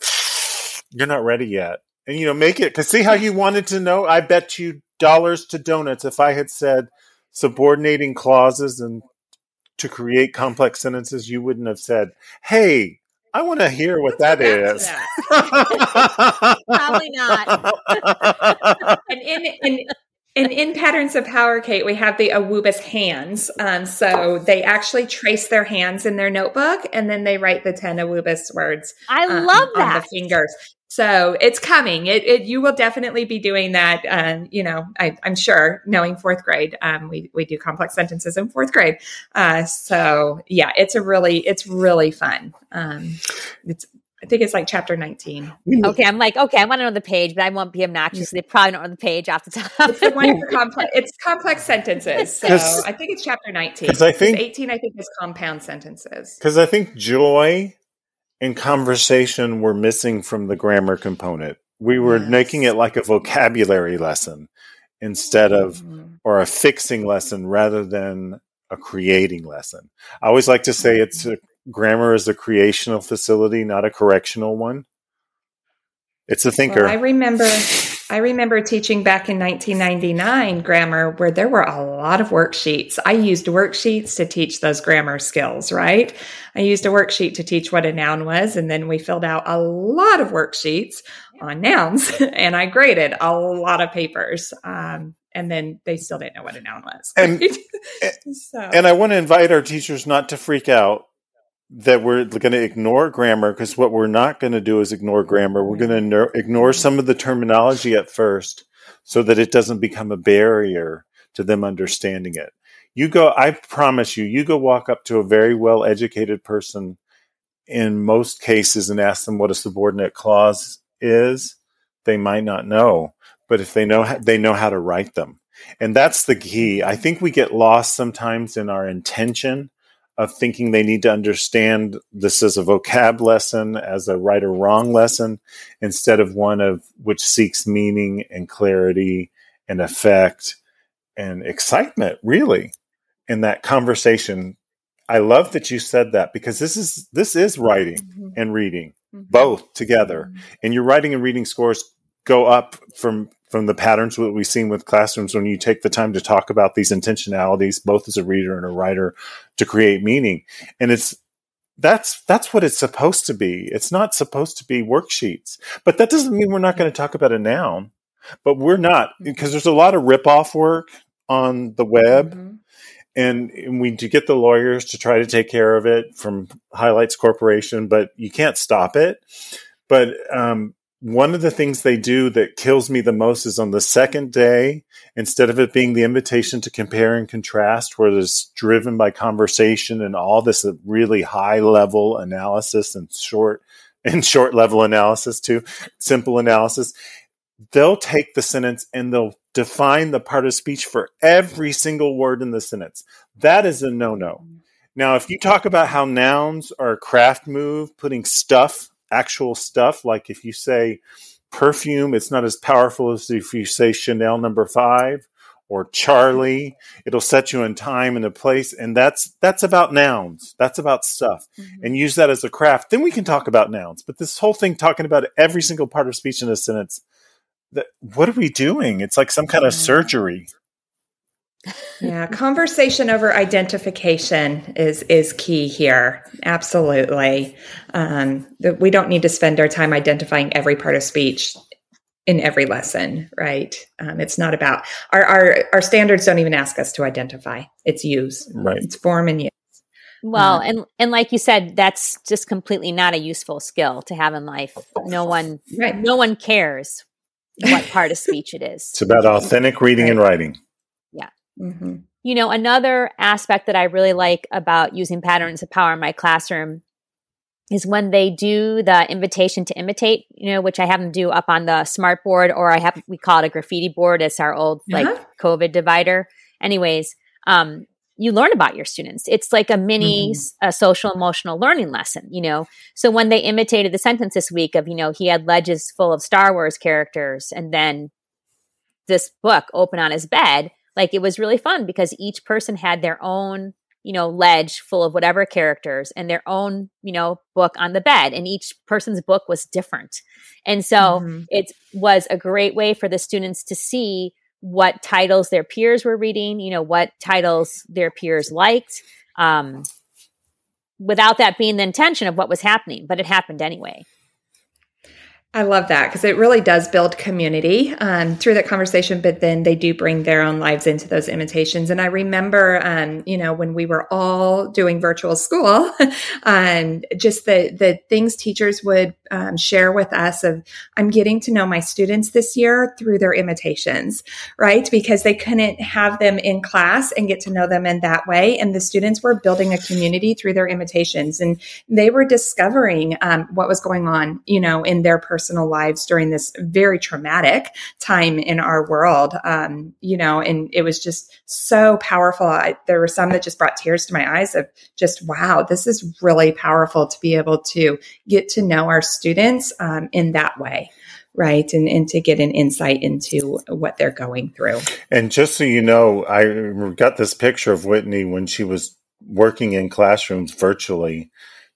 you're not ready yet. And, you know, make it, because see how you wanted to know? I bet you dollars to donuts if I had said subordinating clauses and to create complex sentences, you wouldn't have said, hey, I want to hear what that is. That. [laughs] Probably not. [laughs] and in, in in in patterns of power, Kate, we have the AAAWWUBBIS hands. Um, so they actually trace their hands in their notebook, and then they write the ten AAAWWUBBIS words. I um, love that on the fingers. So it's coming. It, it, you will definitely be doing that. Um, you know, I, am sure knowing fourth grade, um, we, we do complex sentences in fourth grade. Uh, so yeah, it's a really, it's really fun. Um, it's, I think it's like chapter 19. Okay. I'm like, okay, I want to know the page, but I won't be obnoxious. They probably don't know the page off the top. it's the one [laughs] for complex, it's complex sentences. So I think it's chapter 19. Because I think 18, I think is compound sentences. Because I think joy and conversation were missing from the grammar component. We were yes. making it like a vocabulary lesson instead of, mm-hmm. or a fixing lesson rather than a creating lesson. I always like to say it's a, grammar is a creational facility, not a correctional one. It's a thinker. Well, I remember I remember teaching back in 1999 grammar where there were a lot of worksheets. I used worksheets to teach those grammar skills, right? I used a worksheet to teach what a noun was, and then we filled out a lot of worksheets on nouns, [laughs] and I graded a lot of papers. Um, and then they still didn't know what a noun was. And, [laughs] so. and I want to invite our teachers not to freak out that we're going to ignore grammar because what we're not going to do is ignore grammar. We're going to ignore some of the terminology at first so that it doesn't become a barrier to them understanding it. You go, I promise you, you go walk up to a very well educated person in most cases and ask them what a subordinate clause is. They might not know, but if they know, they know how to write them. And that's the key. I think we get lost sometimes in our intention of thinking they need to understand this as a vocab lesson, as a right or wrong lesson, instead of one of which seeks meaning and clarity and effect and excitement, really, in that conversation. I love that you said that because this is this is writing mm-hmm. and reading mm-hmm. both together, mm-hmm. and your writing and reading scores go up from from the patterns that we've seen with classrooms when you take the time to talk about these intentionalities, both as a reader and a writer, to create meaning. And it's that's that's what it's supposed to be. It's not supposed to be worksheets. But that doesn't mean we're not going to talk about a noun. But we're not because there's a lot of rip off work on the web. Mm-hmm. And, and we do get the lawyers to try to take care of it from Highlights Corporation, but you can't stop it. But um, one of the things they do that kills me the most is on the second day, instead of it being the invitation to compare and contrast, where it's driven by conversation and all this really high level analysis and short [laughs] and short level analysis too, simple analysis, they'll take the sentence and they'll define the part of speech for every single word in the sentence. That is a no no. Mm-hmm. Now, if you talk about how nouns are a craft move, putting stuff actual stuff. Like if you say perfume, it's not as powerful as if you say Chanel number five or Charlie. It'll set you in time and a place, and that's that's about nouns. That's about stuff, mm-hmm. and use that as a craft. Then we can talk about nouns. But this whole thing, talking about every single part of speech in a sentence, that what are we doing? It's like some kind of surgery yeah, conversation over identification is is key here. Absolutely, um, we don't need to spend our time identifying every part of speech in every lesson, right? Um, it's not about our, our our standards. Don't even ask us to identify. It's use, right? It's form and use. Well, and and like you said, that's just completely not a useful skill to have in life. No one, right. no one cares what part of speech it is. It's about authentic reading right. and writing. Mm-hmm. You know, another aspect that I really like about using patterns of power in my classroom is when they do the invitation to imitate, you know, which I have them do up on the smart board, or I have we call it a graffiti board. It's our old like uh-huh. COVID divider. Anyways, um, you learn about your students. It's like a mini mm-hmm. a social emotional learning lesson, you know. So when they imitated the sentence this week of, you know, he had ledges full of Star Wars characters, and then this book open on his bed, like it was really fun because each person had their own you know ledge full of whatever characters and their own you know book on the bed and each person's book was different and so mm-hmm. it was a great way for the students to see what titles their peers were reading you know what titles their peers liked um, without that being the intention of what was happening but it happened anyway I love that because it really does build community um, through that conversation, but then they do bring their own lives into those imitations. And I remember, um, you know, when we were all doing virtual school, [laughs] um, just the the things teachers would um, share with us of I'm getting to know my students this year through their imitations, right? Because they couldn't have them in class and get to know them in that way, and the students were building a community through their imitations, and they were discovering um, what was going on, you know, in their personal personal lives during this very traumatic time in our world. Um, you know, and it was just so powerful. I, there were some that just brought tears to my eyes of just, wow, this is really powerful to be able to get to know our students um, in that way right and, and to get an insight into what they're going through and just so you know i got this picture of whitney when she was working in classrooms virtually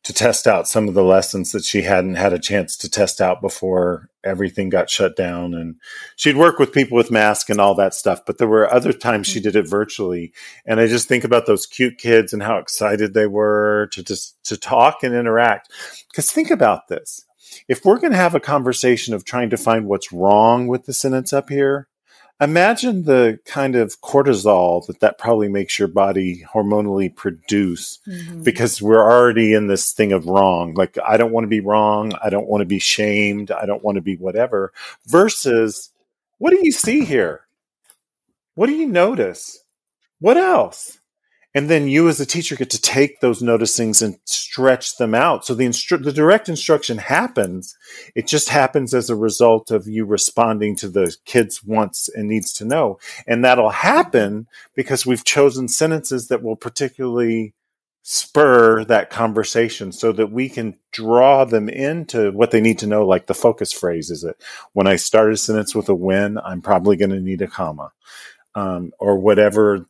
to test out some of the lessons that she hadn't had a chance to test out before everything got shut down. And she'd work with people with masks and all that stuff but there were other times she mm-hmm. did it virtually. And i just think about those cute kids and how excited they were to just to talk and interact. Because think about this. If we're going to have a conversation of trying to find what's wrong with the sentence up here imagine the kind of cortisol that that probably makes your body hormonally produce mm-hmm. because we're already in this thing of wrong. Like i don't want to be wrong. I don't want to be shamed. I don't want to be whatever. Versus what do you see here? What do you notice? What else and then you as a teacher get to take those noticings and stretch them out. So the instru- the direct instruction happens. It just happens as a result of you responding to the kids wants and needs to know. And that'll happen because we've chosen sentences that will particularly spur that conversation so that we can draw them into what they need to know like the focus phrase is it when i start a sentence with a when i'm probably going to need a comma um, or whatever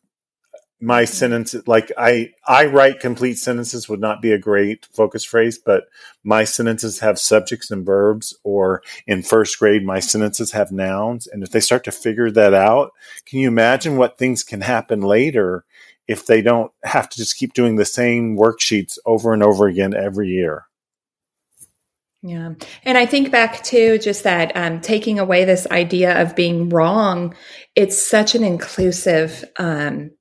my sentence like i i write complete sentences would not be a great focus phrase but my sentences have subjects and verbs or in first grade my sentences have nouns and if they start to figure that out can you imagine what things can happen later if they don't have to just keep doing the same worksheets over and over again every year yeah. And I think back to just that um, taking away this idea of being wrong, it's such an inclusive um,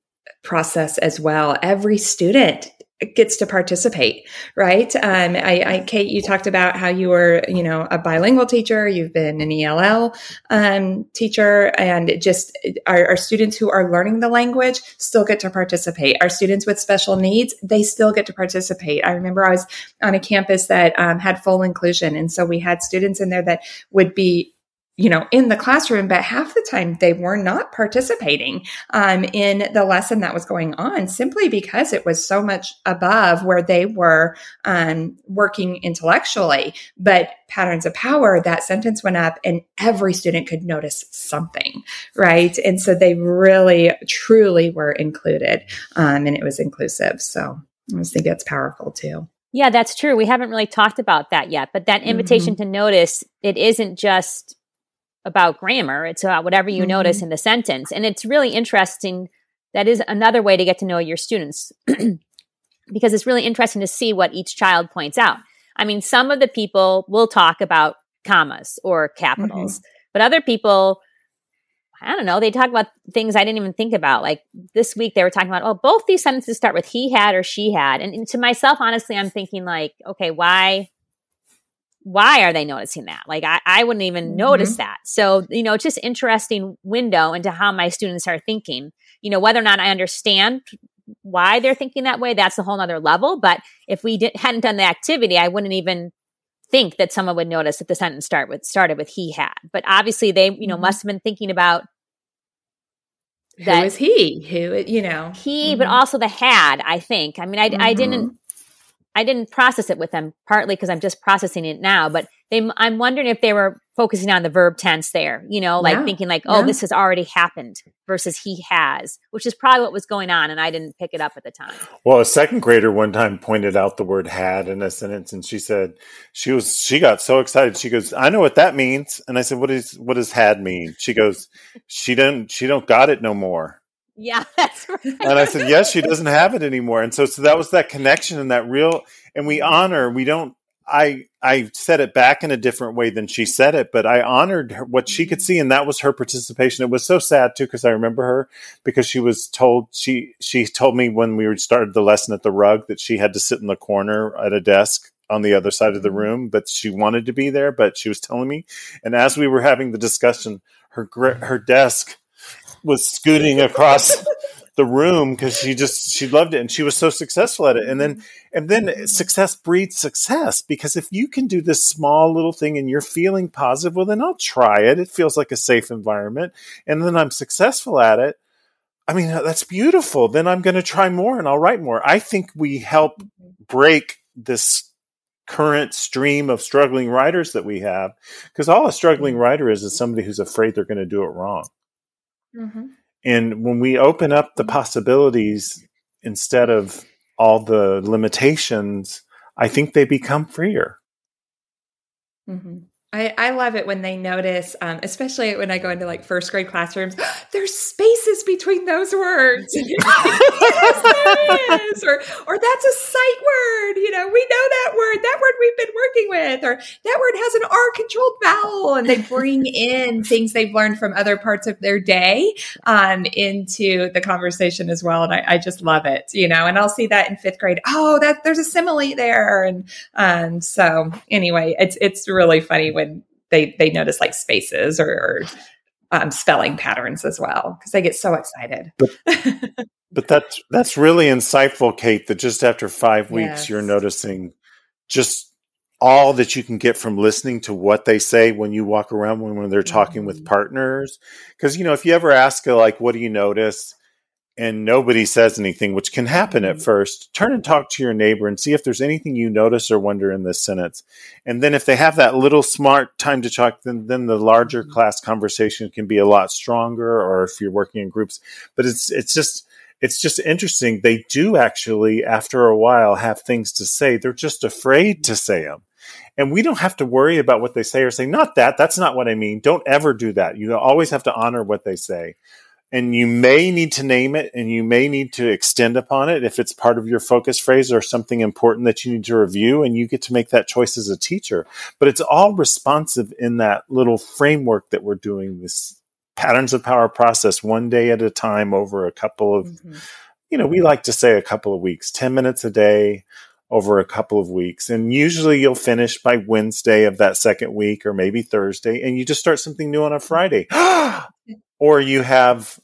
process as well. Every student gets to participate, right? Um, I, I, Kate, you talked about how you were, you know, a bilingual teacher. You've been an ELL um, teacher, and just our, our, students who are learning the language still get to participate. Our students with special needs, they still get to participate. I remember I was on a campus that um, had full inclusion, and so we had students in there that would be you know, in the classroom, but half the time they were not participating um, in the lesson that was going on simply because it was so much above where they were um, working intellectually. But patterns of power, that sentence went up and every student could notice something, right? And so they really, truly were included um, and it was inclusive. So I just think that's powerful too. Yeah, that's true. We haven't really talked about that yet, but that invitation mm-hmm. to notice, it isn't just about grammar. It's about whatever you mm-hmm. notice in the sentence. And it's really interesting. That is another way to get to know your students [clears throat] because it's really interesting to see what each child points out. I mean, some of the people will talk about commas or capitals, mm-hmm. but other people, I don't know, they talk about things I didn't even think about. Like this week, they were talking about, oh, both these sentences start with he had or she had. And, and to myself, honestly, I'm thinking, like, okay, why? Why are they noticing that? Like I, I wouldn't even mm-hmm. notice that. So, you know, it's just interesting window into how my students are thinking. You know, whether or not I understand why they're thinking that way, that's a whole other level. But if we did, hadn't done the activity, I wouldn't even think that someone would notice that the sentence start with started with he had. But obviously they, you know, mm-hmm. must have been thinking about that who is he? Who you know he, mm-hmm. but also the had. I think. I mean, I, I didn't mm-hmm. I didn't process it with them partly because I'm just processing it now, but they, I'm wondering if they were focusing on the verb tense there, you know, like yeah. thinking like, oh, yeah. this has already happened versus he has, which is probably what was going on. And I didn't pick it up at the time. Well, a second grader one time pointed out the word had in a sentence and she said she was, she got so excited. She goes, I know what that means. And I said, what is, what does had mean? She goes, she didn't, she don't got it no more. Yeah, [laughs] that's right. and I said, yes, she doesn't have it anymore. And so, so that was that connection and that real, and we honor, we don't, I, I said it back in a different way than she said it, but I honored her, what she could see. And that was her participation. It was so sad too, because I remember her because she was told, she, she told me when we started the lesson at the rug that she had to sit in the corner at a desk on the other side of the mm-hmm. room, but she wanted to be there, but she was telling me. And as we were having the discussion, her, her desk, was scooting across the room because she just she loved it and she was so successful at it. And then and then success breeds success because if you can do this small little thing and you're feeling positive well then i'll try it. It feels like a safe environment. And then i'm successful at it. I mean that's beautiful. Then i'm going to try more and i'll write more. I think we help break this current stream of struggling writers that we have because all a struggling mm-hmm. writer is is somebody who's afraid they're going to do it wrong Mm-hmm. And when we open up the possibilities instead of all the limitations, I think they become freer. Mm-hmm. I, I love it when they notice, um, especially when I go into like first grade classrooms, [gasps] there's spaces between those words. [laughs] yes. Or, or that's a sight word. You know, we know that word, that word we've been working with, or that word has an R controlled vowel. And they bring in things they've learned from other parts of their day um, into the conversation as well. And I, I, just love it, you know, and I'll see that in fifth grade. Oh, that there's a simile there. And um, so anyway, it's, it's really funny when when they they notice like spaces or, or um, spelling patterns as well because they get so excited. But, but, that's that's really insightful, Kate. That just after five weeks, yes. you're noticing just all that you can get from listening to what they say when you walk around when, when they're talking mm-hmm. with partners. Because you know, if you ever ask like, "What do you notice?" And nobody says anything, which can happen at mm-hmm. first, turn and talk to your neighbor and see if there's anything you notice or wonder in this sentence. And then if they have that little smart time to talk, then, then the larger mm-hmm. class conversation can be a lot stronger or if you're working in groups. But it's it's just it's just interesting. They do actually, after a while, have things to say. They're just afraid to say them. And we don't have to worry about what they say or say, not that, that's not what I mean. Don't ever do that. You always have to honor what they say and you may need to name it and you may need to extend upon it if it's part of your focus phrase or something important that you need to review and you get to make that choice as a teacher. But it's all responsive in that little framework that we're doing this patterns of power process one day at a time over a couple of mm-hmm. you know we like to say a couple of weeks 10 minutes a day over a couple of weeks. And usually you'll finish by wednesday of that second week or maybe thursday and you just start something new on a friday. [gasps] Or you have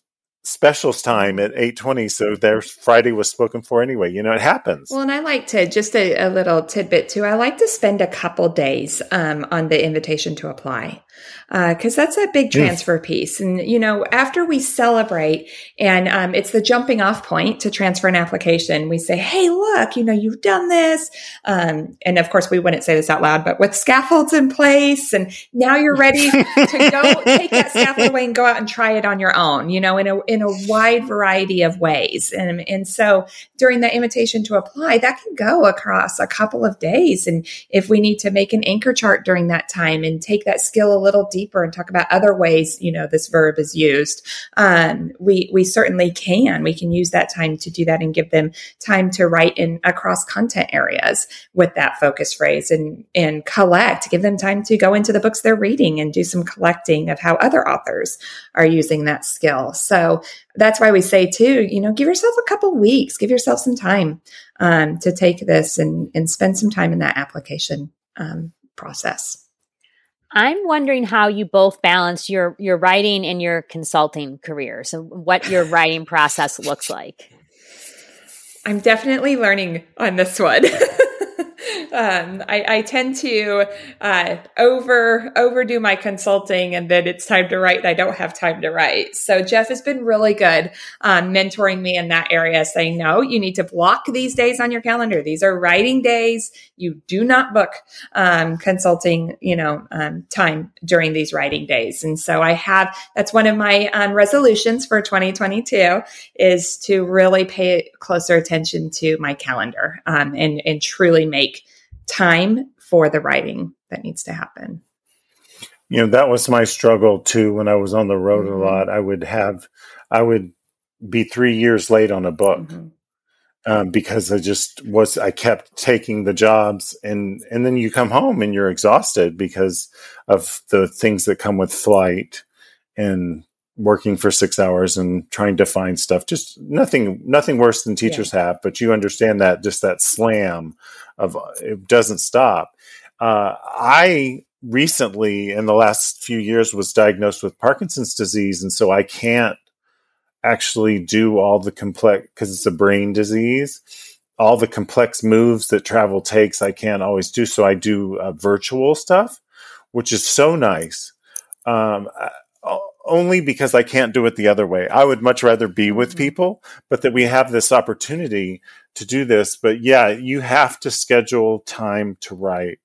specials time at 8.20 so their friday was spoken for anyway you know it happens. Well and i like to just a, a little tidbit too i like to spend a couple days um, on the invitation to apply because uh, that's a big transfer piece. And, you know, after we celebrate and um, it's the jumping off point to transfer an application, we say, hey, look, you know, you've done this. Um, and of course, we wouldn't say this out loud, but with scaffolds in place and now you're ready to go [laughs] take that scaffold away and go out and try it on your own, you know, in a, in a wide variety of ways. And, and so during that invitation to apply, that can go across a couple of days. And if we need to make an anchor chart during that time and take that skill a little deeper and talk about other ways, you know, this verb is used, um, we we certainly can. We can use that time to do that and give them time to write in across content areas with that focus phrase and and collect. Give them time to go into the books they're reading and do some collecting of how other authors are using that skill. So that's why we say too, you know, give yourself a couple weeks, give yourself some time um, to take this and and spend some time in that application um, process. I'm wondering how you both balance your your writing and your consulting careers and what your [laughs] writing process looks like. I'm definitely learning on this one. [laughs] um, I, I, tend to uh, over overdo my consulting, and then it's time to write, and I don't have time to write. So Jeff has been really good um, mentoring me in that area, saying, "No, you need to block these days on your calendar. These are writing days. You do not book um, consulting, you know, um, time during these writing days." And so I have that's one of my um, resolutions for 2022 is to really pay closer attention to my calendar um, and and truly make time for the writing that needs to happen. You know, that was my struggle too when I was on the road mm-hmm. a lot. I would have, I would be three years late on a book. Mm-hmm. Um, because I just was I kept taking the jobs and and then you come home and you're exhausted because of the things that come with flight and working for six hours and trying to find stuff. Just nothing nothing worse than teachers yeah. have but you understand that just that slam of it doesn't stop. Uh, i recently in the last few years was diagnosed with parkinson's disease and so i can't actually do all the complex because it's a brain disease. All the complex moves that travel takes i can't always do so i do uh, virtual stuff which is so nice. Um, only because I can't do it the other way. I would much rather be with mm-hmm. people, but that we have this opportunity to do this. But yeah, you have to schedule time to write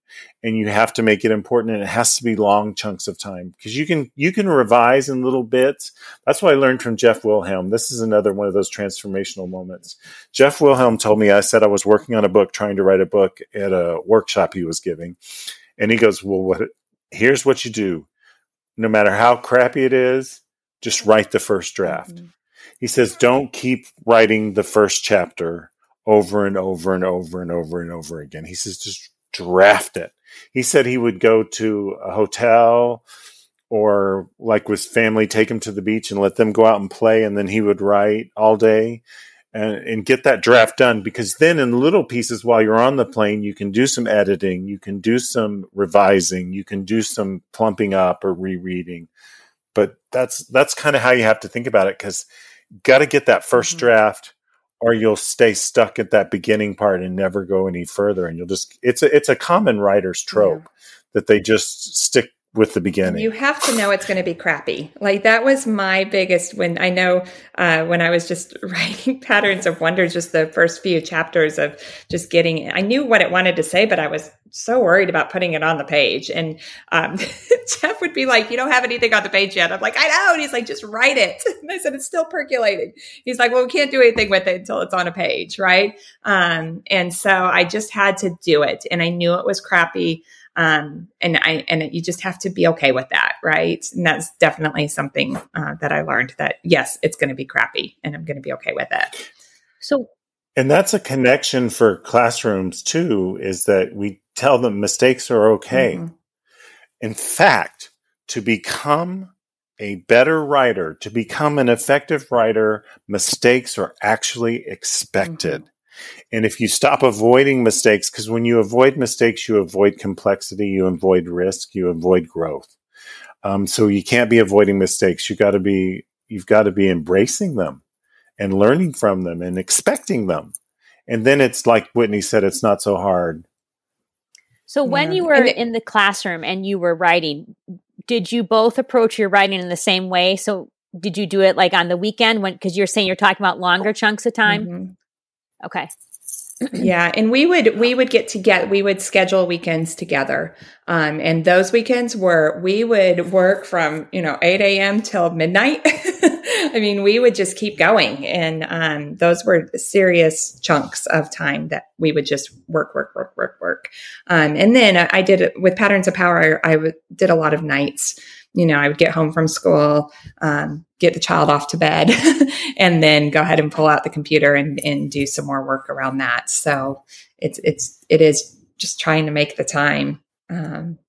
and you have to make it important and it has to be long chunks of time because you can you can revise in little bits that's what i learned from jeff wilhelm this is another one of those transformational moments jeff wilhelm told me i said i was working on a book trying to write a book at a workshop he was giving and he goes well what here's what you do. No matter how crappy it is, just write the first draft. Mm-hmm. He says, don't keep writing the first chapter over and over and over and over and over again. He says, just draft it. He said he would go to a hotel or like with family, take him to the beach and let them go out and play. And then he would write all day and, and get that draft done because then in little pieces while you're on the plane, you can do some editing, you can do some revising, you can do some plumping up or rereading. But that's that's kind of how you have to think about it because got to get that 1st mm-hmm. draft or you'll stay stuck at that beginning part and never go any further and you'll just it's a it's a common writer's trope yeah. that they just stick with the beginning. You have to know it's going to be crappy. Like that was my biggest when I know uh, when I was just [laughs] writing Patterns of Wonder, just the first few chapters of just getting, I knew what it wanted to say, but I was so worried about putting it on the page. And um, [laughs] Jeff would be like, You don't have anything on the page yet. I'm like, I know. And he's like, Just write it. [laughs] And I said, It's still percolating. He's like, Well, we can't do anything with it until it's on a page. Right. Um, and so I just had to do it. And I knew it was crappy. Um, and I, and you just have to be okay with that. Right. And that's definitely something uh, that I learned that yes, it's going to be crappy and I'm going to be okay with it. So, and that's a connection for classrooms too, is that we tell them mistakes are okay. Mm-hmm. In fact, to become a better writer, to become an effective writer, mistakes are actually expected. Mm-hmm. And if you stop avoiding mistakes, because when you avoid mistakes, you avoid complexity, you avoid risk, you avoid growth. Um, so you can't be avoiding mistakes. You got to be, you've got to be embracing them and learning from them and expecting them. And then it's like Whitney said, it's not so hard. So when yeah. you were in the classroom and you were writing, did you both approach your writing in the same way? So did you do it like on the weekend when, cause you're saying you're talking about longer chunks of time? Mm-hmm. Okay. yeah, and we would we would get together. We would schedule weekends together, um, and those weekends were we would work from you know eight a.m. till midnight. [laughs] I mean, we would just keep going, and um, those were serious chunks of time that we would just work, work, work, work, work. Um, and then I did it with Patterns of Power. I, I w- did a lot of nights you know, I would get home from school, um, get the child off to bed, [laughs] and then go ahead and pull out the computer and, and do some more work around that. So it's it's it is just trying to make the time. Um,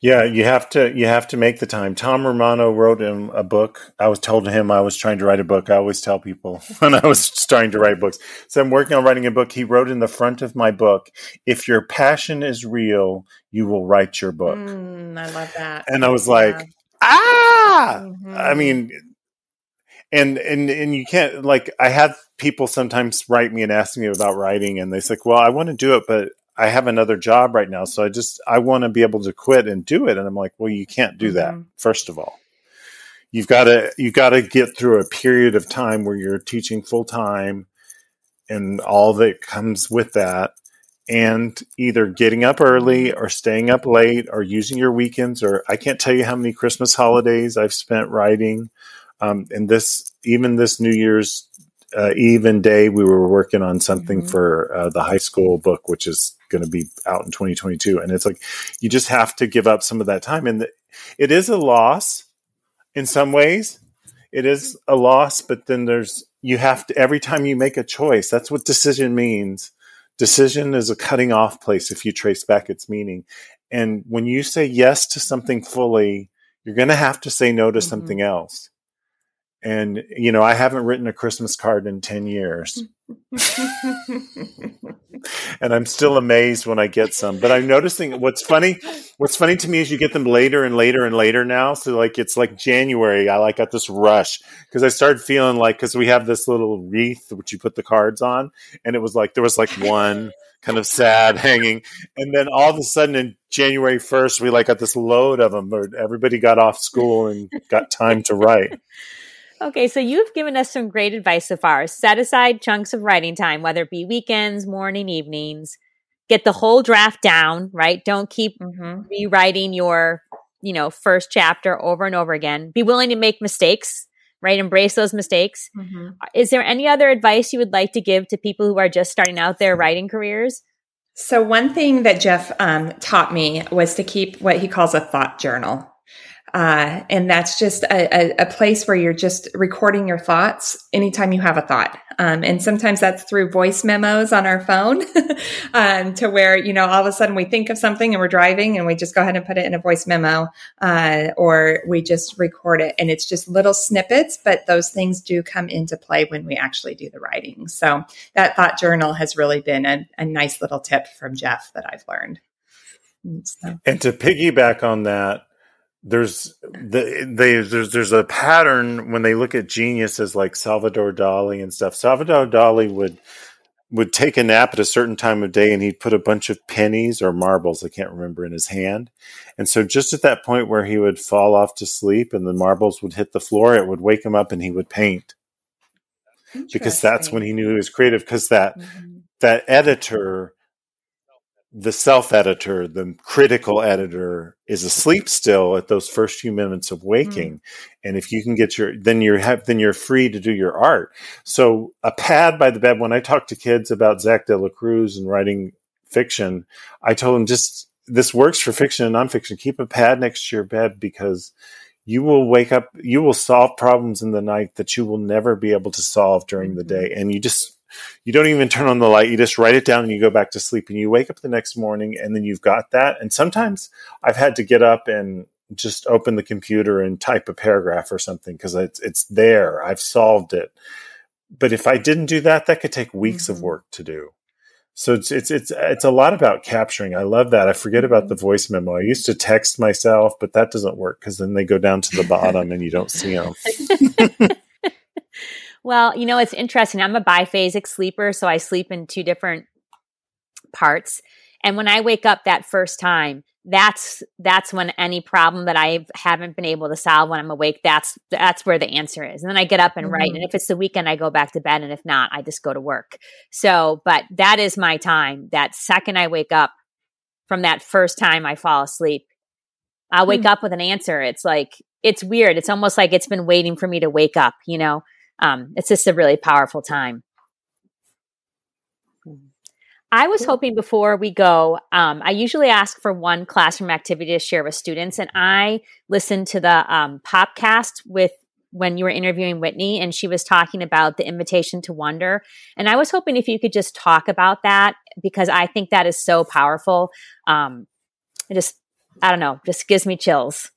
yeah, you have to you have to make the time. Tom Romano wrote him a book. I was told him I was trying to write a book. I always tell people [laughs] when I was starting to write books. So I'm working on writing a book. He wrote in the front of my book, "If your passion is real, you will write your book." Mm, I love that. And I was like, ah mm-hmm. i mean and and and you can't like i have people sometimes write me and ask me about writing and they say well i want to do it but i have another job right now so i just i want to be able to quit and do it and i'm like well you can't do that mm-hmm. first of all you've got to you've got to get through a period of time where you're teaching full time and all that comes with that and either getting up early or staying up late or using your weekends or I can't tell you how many Christmas holidays I've spent writing. Um, and this, even this New Year's uh, even day, we were working on something mm-hmm. for uh, the high school book, which is going to be out in 2022. And it's like, you just have to give up some of that time. And the, it is a loss in some ways. It is a loss, but then there's, you have to, every time you make a choice, that's what decision means Decision is a cutting off place if you trace back its meaning. And when you say yes to something fully, you're going to have to say no to mm-hmm. something else. And, you know, I haven't written a Christmas card in 10 years. And I'm still amazed when I get some. But I'm noticing what's funny. What's funny to me is you get them later and later and later now. So like it's like January. I like got this rush because I started feeling like because we have this little wreath which you put the cards on, and it was like there was like one kind of sad [laughs] hanging, and then all of a sudden in January first we like got this load of them. or everybody got off school and got time to write. Okay, so you've given us some great advice so far. Set aside chunks of writing time, whether it be weekends, morning, evenings. Get the whole draft down, right? Don't keep mm-hmm. rewriting your, you know, first chapter over and over again. Be willing to make mistakes, right? Embrace those mistakes. Mm-hmm. Is there any other advice you would like to give to people who are just starting out their writing careers? So, one thing that Jeff um, taught me was to keep what he calls a thought journal. Uh, and that's just a, a, a, place where you're just recording your thoughts anytime you have a thought. Um, and sometimes that's through voice memos on our phone [laughs] um, to where, you know, all of a sudden we think of something and we're driving and we just go ahead and put it in a voice memo uh, or we just record it. And it's just little snippets, but those things do come into play when we actually do the writing. So that thought journal has really been a, a nice little tip from Jeff that I've learned. So. And to piggyback on that, there's the they there's there's a pattern when they look at geniuses like Salvador Dali and stuff. Salvador Dali would would take a nap at a certain time of day and he'd put a bunch of pennies or marbles, I can't remember, in his hand. And so just at that point where he would fall off to sleep and the marbles would hit the floor, it would wake him up and he would paint. Because that's when he knew he was creative because that mm-hmm. that editor the self editor, the critical editor is asleep still at those first few minutes of waking. Mm. And if you can get your, then you're have, then you're free to do your art. So a pad by the bed, when I talk to kids about Zack Delacruz and writing fiction, I told them just, this works for fiction and nonfiction. Keep a pad next to your bed because you will wake up, you will solve problems in the night that you will never be able to solve during the mm-hmm. day. And you just, you don't even turn on the light. You just write it down and you go back to sleep and you wake up the next morning and then you've got that. And sometimes I've had to get up and just open the computer and type a paragraph or something because it's, it's there. I've solved it. But if I didn't do that, that could take weeks mm-hmm. of work to do. So it's it's it's it's a lot about capturing. I love that. I forget about the mm-hmm. voice memo. I used to text myself, but that doesn't work because then they go down to the bottom and you don't see them. [laughs] [laughs] Well, you know, it's interesting. I'm a biphasic sleeper, so I sleep in two different parts. And when I wake up that first time, that's that's when any problem that I haven't been able to solve when I'm awake, that's that's where the answer is. And then I get up and mm-hmm. write. And if it's the weekend, I go back to bed. And if not, I just go to work. So, but that is my time. That second I wake up from that first time I fall asleep, I'll wake mm-hmm. up with an answer. It's like it's weird. It's almost like it's been waiting for me to wake up, you know um, it's just a really powerful time. I was hoping before we go, um, I usually ask for one classroom activity to share with students, and I listened to the um, podcast with when you were interviewing Whitney, and she was talking about the invitation to wonder. And I was hoping if you could just talk about that because I think that is so powerful. Um, it just, I don't know, just gives me chills.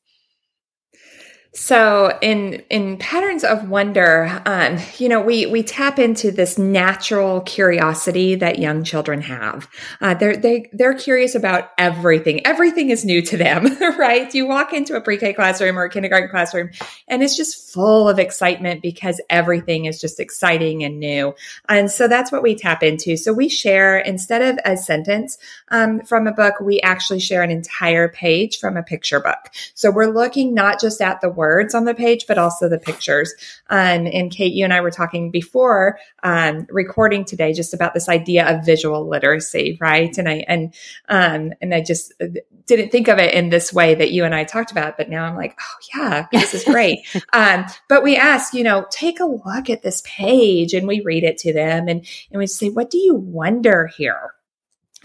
So in in patterns of wonder, um, you know, we we tap into this natural curiosity that young children have. Uh, they're they they're curious about everything. Everything is new to them, [laughs] right? You walk into a pre-K classroom or a kindergarten classroom, and it's just full of excitement because everything is just exciting and new. And so that's what we tap into. So we share instead of a sentence um, from a book, we actually share an entire page from a picture book. So we're looking not just at the words on the page, but also the pictures. Um, and Kate, you and I were talking before um, recording today just about this idea of visual literacy, right? And I and um, and I just uh, didn't think of it in this way that you and I talked about, but now I'm like, oh yeah, this is great. [laughs] um, but we ask, you know, take a look at this page, and we read it to them, and and we say, what do you wonder here?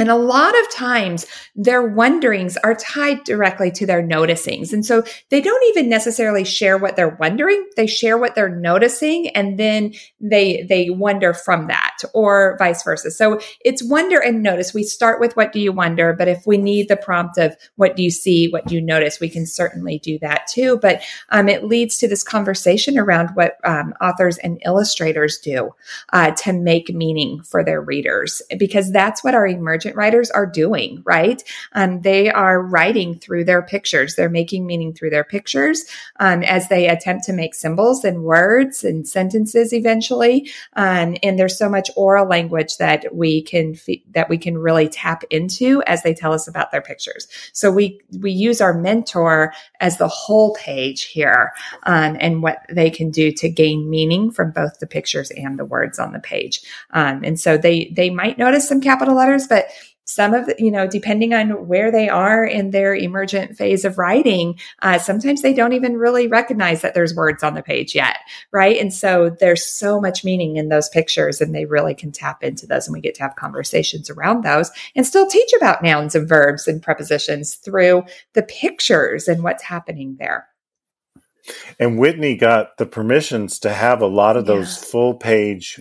And a lot of times their wonderings are tied directly to their noticings. And so they don't even necessarily share what they're wondering. They share what they're noticing and then they, they wonder from that or vice versa. So it's wonder and notice. We start with what do you wonder? But if we need the prompt of what do you see? What do you notice? We can certainly do that too. But um, it leads to this conversation around what um, authors and illustrators do uh, to make meaning for their readers because that's what our writers are doing, right? Um, they are writing through their pictures. They're making meaning through their pictures um, as they attempt to make symbols and words and sentences eventually. Um, and there's so much oral language that we can that we can really tap into as they tell us about their pictures. So we we use our mentor as the whole page here um, and what they can do to gain meaning from both the pictures and the words on the page. Um, and so they they might notice some capital letters, but some of the, you know, depending on where they are in their emergent phase of writing, uh, sometimes they don't even really recognize that there's words on the page yet, right? And so there's so much meaning in those pictures, and they really can tap into those, and we get to have conversations around those, and still teach about nouns and verbs and prepositions through the pictures and what's happening there. And Whitney got the permissions to have a lot of those yeah. full page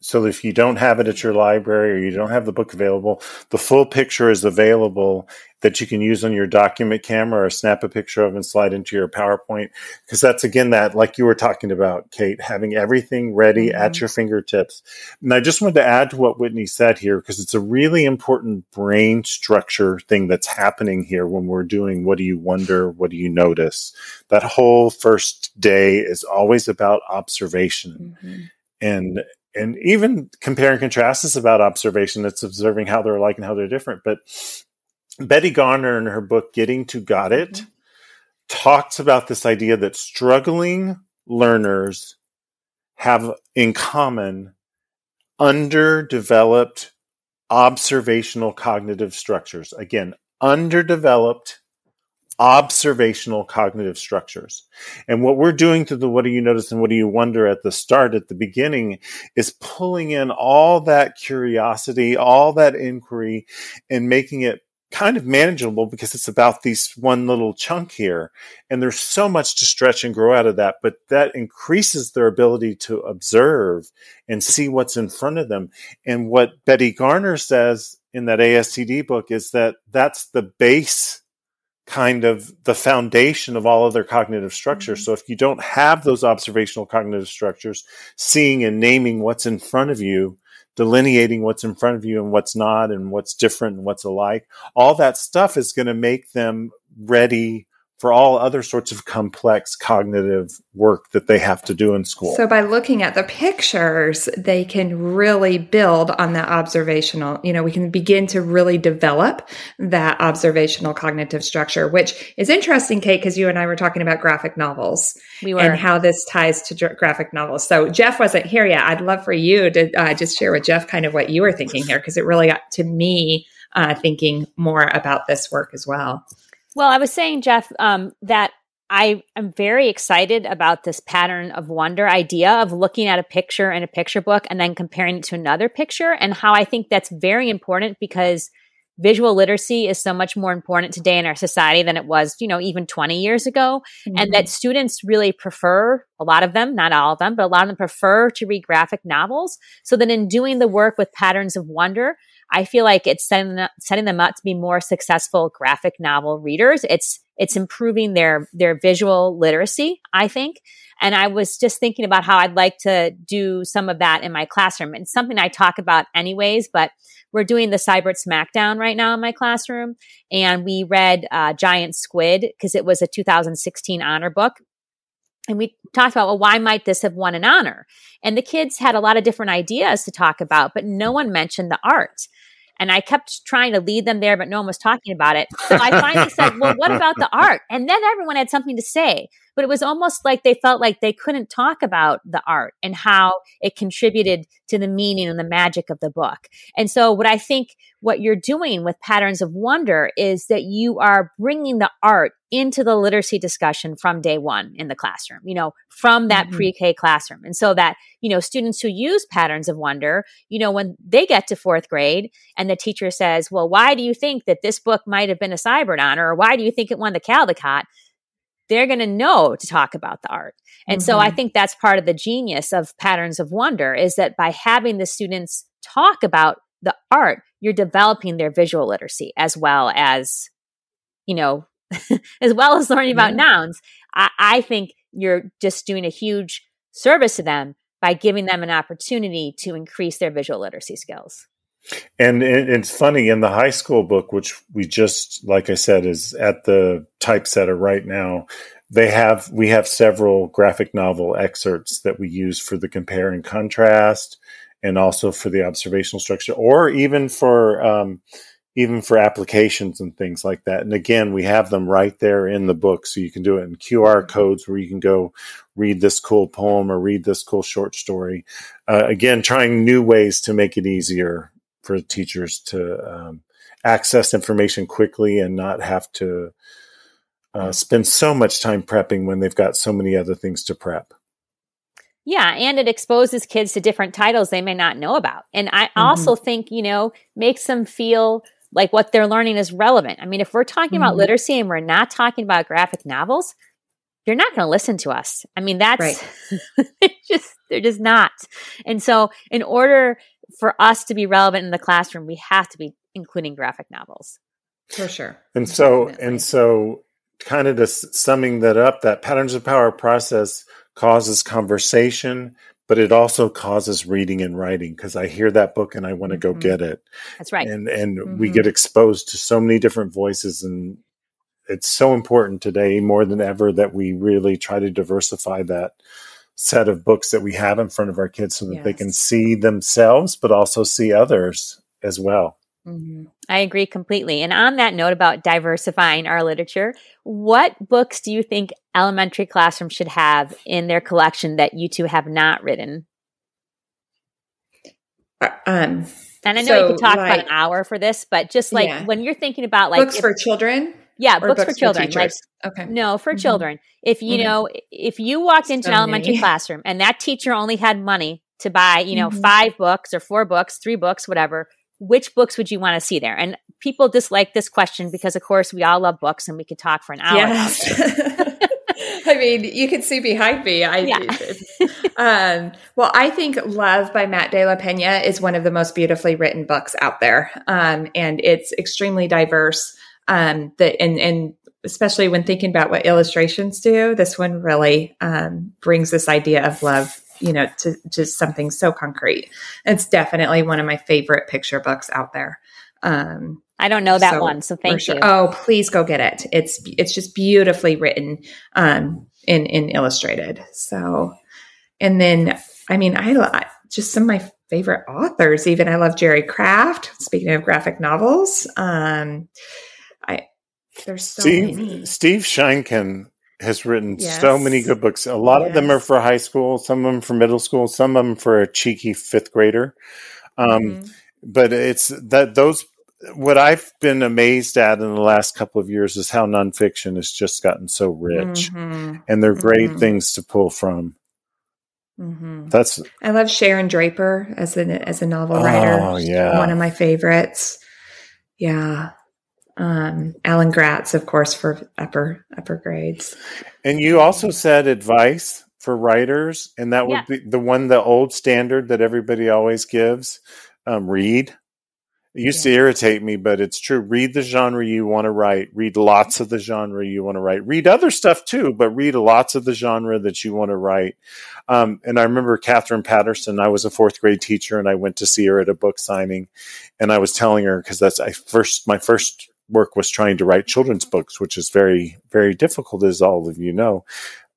so if you don't have it at your library or you don't have the book available, the full picture is available that you can use on your document camera or snap a picture of and slide into your PowerPoint. Because that's again that, like you were talking about, Kate, having everything ready mm-hmm. at your fingertips. And I just wanted to add to what Whitney said here, because it's a really important brain structure thing that's happening here when we're doing what do you wonder, what do you notice? That whole first day is always about observation. Mm-hmm. And and even compare and contrast is about observation. It's observing how they're alike and how they're different. But Betty Garner, in her book Getting to Got It, mm-hmm. talks about this idea that struggling learners have in common underdeveloped observational cognitive structures. Again, underdeveloped observational cognitive structures. And what we're doing through the what do you notice and what do you wonder at the start, at the beginning, is pulling in all that curiosity, all that inquiry, and making it kind of manageable because it's about these one little chunk here. And there's so much to stretch and grow out of that, but that increases their ability to observe and see what's in front of them. And what Betty Garner says in that ASCD book is that that's the base kind of the foundation of all other cognitive structures. Mm-hmm. So if you don't have those observational cognitive structures, seeing and naming what's in front of you, delineating what's in front of you and what's not and what's different and what's alike, all that stuff is going to make them ready for all other sorts of complex cognitive work that they have to do in school. So by looking at the pictures, they can really build on that observational, you know, we can begin to really develop that observational cognitive structure, which is interesting, Kate, because you and I were talking about graphic novels we were. and how this ties to graphic novels. So Jeff wasn't here yet. I'd love for you to uh, just share with Jeff kind of what you were thinking here, because it really got to me uh, thinking more about this work as well. Well, I was saying, Jeff, um, that I am very excited about this pattern of wonder idea of looking at a picture in a picture book and then comparing it to another picture, and how I think that's very important because visual literacy is so much more important today in our society than it was, you know, even 20 years ago. Mm-hmm. And that students really prefer, a lot of them, not all of them, but a lot of them prefer to read graphic novels. So that in doing the work with patterns of wonder, I feel like it's setting, setting them up to be more successful graphic novel readers. It's it's improving their their visual literacy, I think. And I was just thinking about how I'd like to do some of that in my classroom. It's something I talk about anyways, but we're doing the Sibert Smackdown right now in my classroom. And we read uh, Giant Squid because it was a 2016 honor book and we talked about well why might this have won an honor and the kids had a lot of different ideas to talk about but no one mentioned the art and I kept trying to lead them there, but no one was talking about it. So I finally said, well, what about the art? And then everyone had something to say. But it was almost like they felt like they couldn't talk about the art and how it contributed to the meaning and the magic of the book. And so what I think what you're doing with patterns of wonder is that you are bringing the art into the literacy discussion from day one in the classroom, you know, from that mm-hmm. pre-K classroom. And so that, you know, students who use patterns of wonder, you know, when they get to fourth grade and the teacher says, well, why do you think that this book might have been a Sibert honor or why do you think it won the Caldecott? They're going to know to talk about the art. And mm-hmm. so I mm-hmm. think that's part of the genius of patterns of wonder is that by having the students talk about the art, you're developing their visual literacy as well as, you know, [laughs] as well as learning about yeah. nouns, I, I think you're just doing a huge service to them by giving them an opportunity to increase their visual literacy skills. And it's funny in the high school book, which we just, like I said, is at the typesetter right now. They have we have several graphic novel excerpts that we use for the compare and contrast, and also for the observational structure, or even for um, even for applications and things like that. And again, we have them right there in the book. So you can do it in QR codes where you can go read this cool poem or read this cool short story. Uh, again, trying new ways to make it easier for teachers to um, access information quickly and not have to uh, spend so much time prepping when they've got so many other things to prep. Yeah, and it exposes kids to different titles they may not know about. And I mm-hmm. also think, you know, makes them feel like what they're learning is relevant. I mean, if we're talking mm-hmm. about literacy and we're not talking about graphic novels, you're not going to listen to us. I mean, that's right. [laughs] just they're just not. And so, in order for us to be relevant in the classroom, we have to be including graphic novels. For sure. And so, Definitely. and so, kind of just summing that up, that patterns of power process causes conversation, but it also causes reading and writing because I hear that book and I want to mm-hmm. go get it. That's right. And and mm-hmm. we get exposed to so many different voices and it's so important today more than ever that we really try to diversify that set of books that we have in front of our kids so that yes. they can see themselves but also see others as well. Mm-hmm. I agree completely. And on that note about diversifying our literature, what books do you think elementary classrooms should have in their collection that you two have not written? Uh, um, and I know so you could talk like, about an hour for this, but just like yeah. when you're thinking about like books if, for children, yeah, books, books, for children. For like, okay. No, for mm-hmm. children. If you mm-hmm. know, if you walked into so an elementary many. [laughs] classroom and that teacher only had money to buy, you know, mm-hmm. five books or four books, three books, whatever, which books would you want to see there? And people dislike this question because, of course, we all love books and we could talk for an hour. Yes. [laughs] I mean, you can see behind me. I, yeah. [laughs] um, well, I think Love by Matt De La Pena is one of the most beautifully written books out there. Um, and it's extremely diverse. Um, that and, and especially when thinking about what illustrations do, this one really um, brings this idea of love you know, to just something so concrete. It's definitely one of my favorite picture books out there. Um, I don't know that so, one, so thank sure. you. Oh, please go get it. It's it's just beautifully written um, in in illustrated. So, and then I mean, I, just some of my favorite authors. Even I love Jerry Craft. Speaking of graphic novels, um, there's so Steve, many. Steve Sheinkin has written yes. so many good books. A lot yes. of them are for high school, some of them for middle school, some of them for a cheeky fifth grader. Um, mm-hmm. But it's that those what I've been amazed at in the last couple of years is how nonfiction has just gotten so rich, mm-hmm. and they're great mm-hmm. things to pull from. Mm-hmm. That's I love Sharon Draper as a as a novel writer. Oh yeah, one of my favorites. Yeah, um, Alan Gratz, of course, for upper upper grades. And you also said advice for writers, and that would yeah. be the one, the old standard that everybody always gives: um, read. It used yeah. to irritate me, but it's true. Read the genre you want to write. Read lots of the genre you want to write. Read other stuff too, but read lots of the genre that you want to write. Um, and I remember Katherine Paterson. I was a fourth grade teacher, and I went to see her at a book signing, and I was telling her because that's I first my first work was trying to write children's books, which is very, very difficult, as all of you know,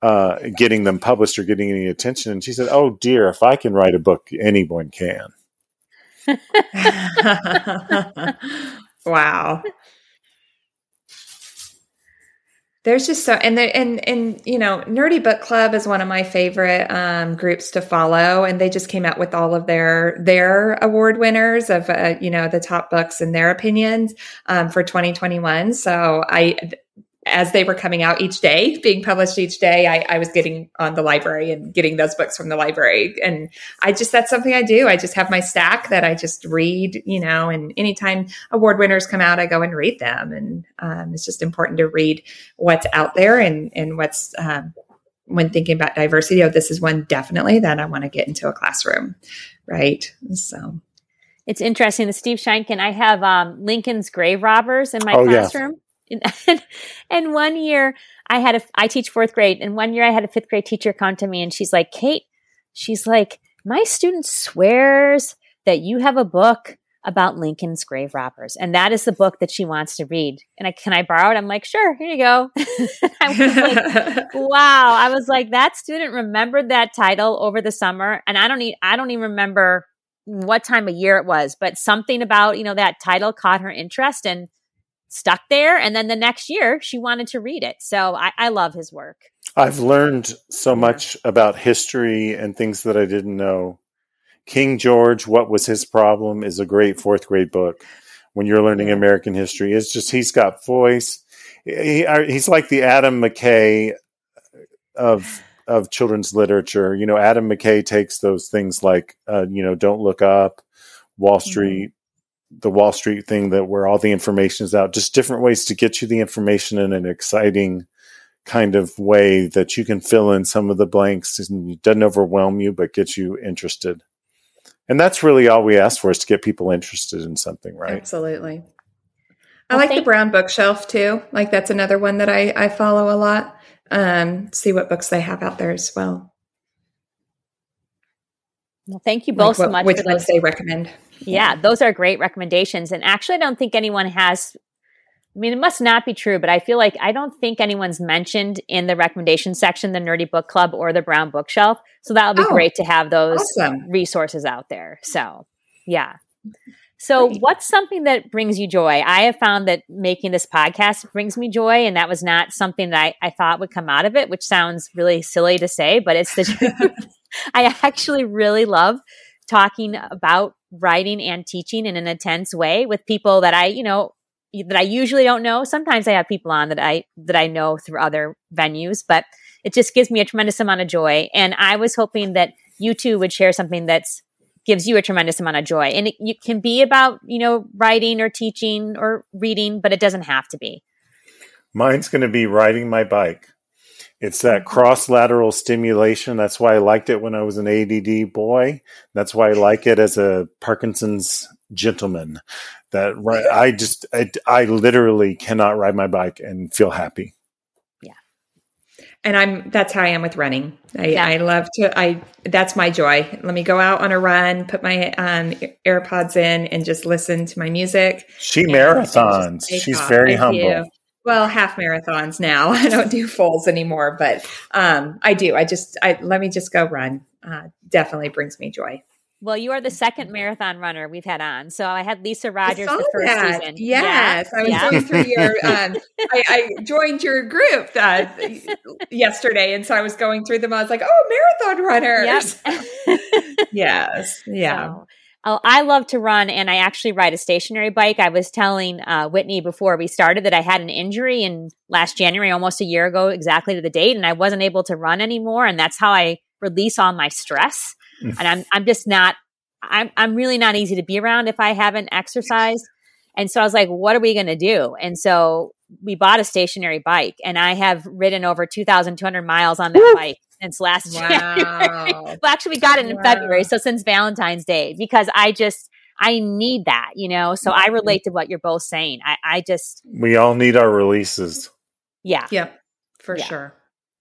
uh, getting them published or getting any attention. And she said, Oh dear, if I can write a book, anyone can. [laughs] [laughs] wow there's just so and the, and and you know nerdy book club is one of my favorite um, groups to follow. And they just came out with all of their their award winners of uh, you know the top books in their opinions um, for 2021 so i as they were coming out each day, being published each day, I, I, was getting on the library and getting those books from the library. And I just, that's something I do. I just have my stack that I just read, you know, and anytime award winners come out, I go and read them. And um, it's just important to read what's out there and, and what's, um, when thinking about diversity, oh, this is one definitely that I want to get into a classroom. Right. So. It's interesting. The Steve Sheinkin, I have um, Lincoln's Grave Robbers in my oh, classroom. Yeah [laughs] and, and one year I had a, I teach fourth grade and one year I had a fifth grade teacher come to me and she's like, Kate, she's like, my student swears that you have a book about Lincoln's grave robbers. And that is the book that she wants to read. And I, can I borrow it? I'm like, sure, here you go. [laughs] I was like, [laughs] wow. I was like, that student remembered that title over the summer. And I don't need, I don't even remember what time of year it was, but something about, you know, that title caught her interest. And stuck there. And then the next year, she wanted to read it. So I, I love his work. I've learned so much about history and things that I didn't know King George, What Was His Problem is a great fourth grade book when you're learning American history. It's just, he's got voice. He, he's like the Adam McKay of of children's literature. You know, Adam McKay takes those things like, uh, you know, Don't Look Up, Wall mm-hmm. Street. The Wall Street thing that where all the information is out, just different ways to get you the information in an exciting kind of way that you can fill in some of the blanks and it doesn't overwhelm you, but gets you interested. And that's really all we ask for is to get people interested in something, right? Absolutely. I well, like the brown bookshelf too. Like that's another one that I, I follow a lot. Um, see what books they have out there as well. Well, thank you both like what, so much. Which ones they recommend? Yeah, those are great recommendations. And actually, I don't think anyone has I mean, it must not be true, but I feel like I don't think anyone's mentioned in the recommendation section the Nerdy Book Club or the Brown Bookshelf. So that'll be oh, great to have those awesome. resources out there. So, yeah. So, great. what's something that brings you joy? I have found that making this podcast brings me joy, and that was not something that I, I thought would come out of it, which sounds really silly to say, but it's the [laughs] truth. [laughs] I actually really love talking about writing and teaching in an intense way with people that I, you know, that I usually don't know. Sometimes I have people on that I that I know through other venues, but it just gives me a tremendous amount of joy. And I was hoping that you two would share something that's gives you a tremendous amount of joy. And it, it can be about, you know, writing or teaching or reading, but it doesn't have to be. Mine's going to be riding my bike. It's that cross lateral stimulation. That's why I liked it when I was an ADD boy. That's why I like it as a Parkinson's gentleman that right i just I, I literally cannot ride my bike and feel happy yeah and i'm that's how i am with running i, yeah. I love to i that's my joy let me go out on a run put my um, airpods in and just listen to my music she marathons she's off. very I humble do. Well half marathons now [laughs] i don't do fulls anymore but um, i do i just i let me just go run uh, definitely brings me joy well, you are the second marathon runner we've had on. So I had Lisa Rogers the first that. season. Yes, yeah. I was yeah. going through your. [laughs] Um, I, I, joined your group uh, yesterday, and so I was going through them. I was like, "Oh, marathon runners!" Yep. [laughs] yes, yeah. So, oh, I love to run, and I actually ride a stationary bike. I was telling uh, Whitney before we started that I had an injury in last January, almost a year ago, exactly to the date, and I wasn't able to run anymore. And that's how I release all my stress and I'm I'm just not I'm I'm really not easy to be around if I haven't exercised. And so I was like, what are we going to do? And so we bought a stationary bike and I have ridden over 2,200 miles on that Woo! bike since last [laughs] wow. January. well, actually, we got it in wow. February. So since Valentine's Day, because I just, I need that, you know? So I mm-hmm. relate to what you're both saying. I, I just. We all need our releases. Yeah. Yep. For yeah. sure.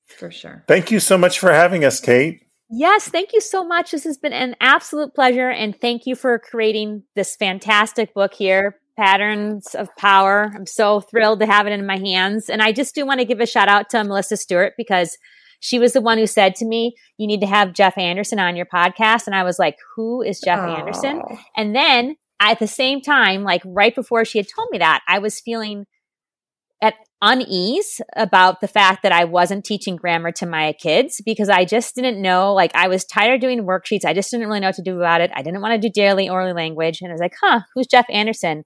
For sure. Thank you so much for having us, Kate. Yes, thank you so much. This has been an absolute pleasure. And thank you for creating this fantastic book here, Patterns of Power. I'm so thrilled to have it in my hands. And I just do want to give a shout out to Melissa Stewart because she was the one who said to me, You need to have Jeff Anderson on your podcast. And I was like, Who is Jeff Aww. Anderson? And then at the same time, like right before she had told me that, I was feeling at unease about the fact that I wasn't teaching grammar to my kids because I just didn't know. Like, I was tired of doing worksheets. I just didn't really know what to do about it. I didn't want to do daily oral language. And I was like, huh, who's Jeff Anderson?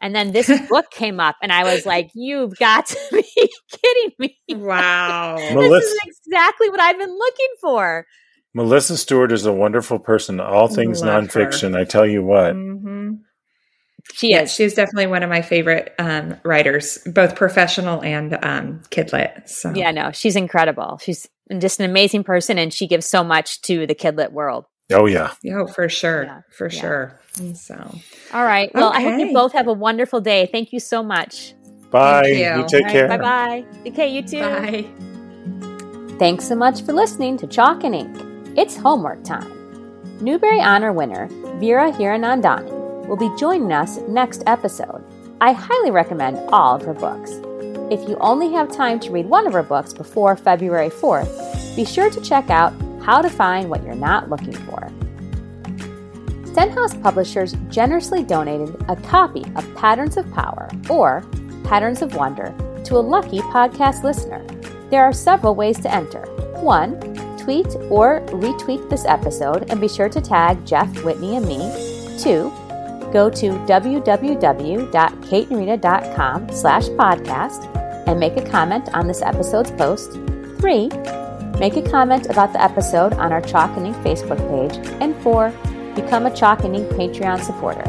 And then this book [laughs] came up, and I was like, you've got to [laughs] be kidding me. Wow. this Melissa, is exactly what I've been looking for. Melissa Stewart is a wonderful person. All things Love nonfiction. Her. I tell you what. Mm-hmm. She is. She's definitely one of my favorite um, writers, both professional and um, kidlit. So yeah, no, she's incredible. She's just an amazing person, and she gives so much to the kidlit world. Oh yeah. Oh, for sure, yeah. for yeah. sure. So, all right. Well, okay. I hope you both have a wonderful day. Thank you so much. Bye. You. you. take care. Bye bye. Okay, you too. Bye. Thanks so much for listening to Chalk and Ink. It's homework time. Newbery Honor winner Vera Hiranandani will be joining us next episode. I highly recommend all of her books. If you only have time to read one of her books before February 4th, be sure to check out How to Find What You're Not Looking For. Stenhouse Publishers generously donated a copy of Patterns of Power, or Patterns of Wonder, to a lucky podcast listener. There are several ways to enter. One, tweet or retweet this episode and be sure to tag Jeff, Whitney, and me. Two, go to www.kateandrita.com slash podcast and make a comment on this episode's post. Three, make a comment about the episode on our Chalk and Ink Facebook page. And four, become a Chalk and Ink Patreon supporter.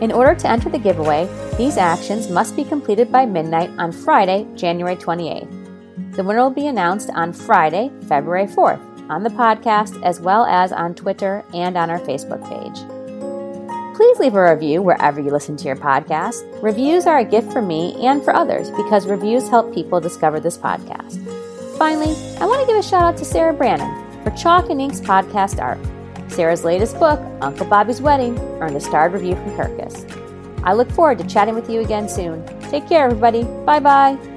In order to enter the giveaway, these actions must be completed by midnight on Friday, January 28th. The winner will be announced on Friday, February 4th, on the podcast as well as on Twitter and on our Facebook page. Please leave a review wherever you listen to your podcast. Reviews are a gift for me and for others because reviews help people discover this podcast. Finally, I want to give a shout out to Sarah Brannen for Chalk and Ink's podcast art. Sarah's latest book, Uncle Bobby's Wedding, earned a starred review from Kirkus. I look forward to chatting with you again soon. Take care, everybody. Bye bye.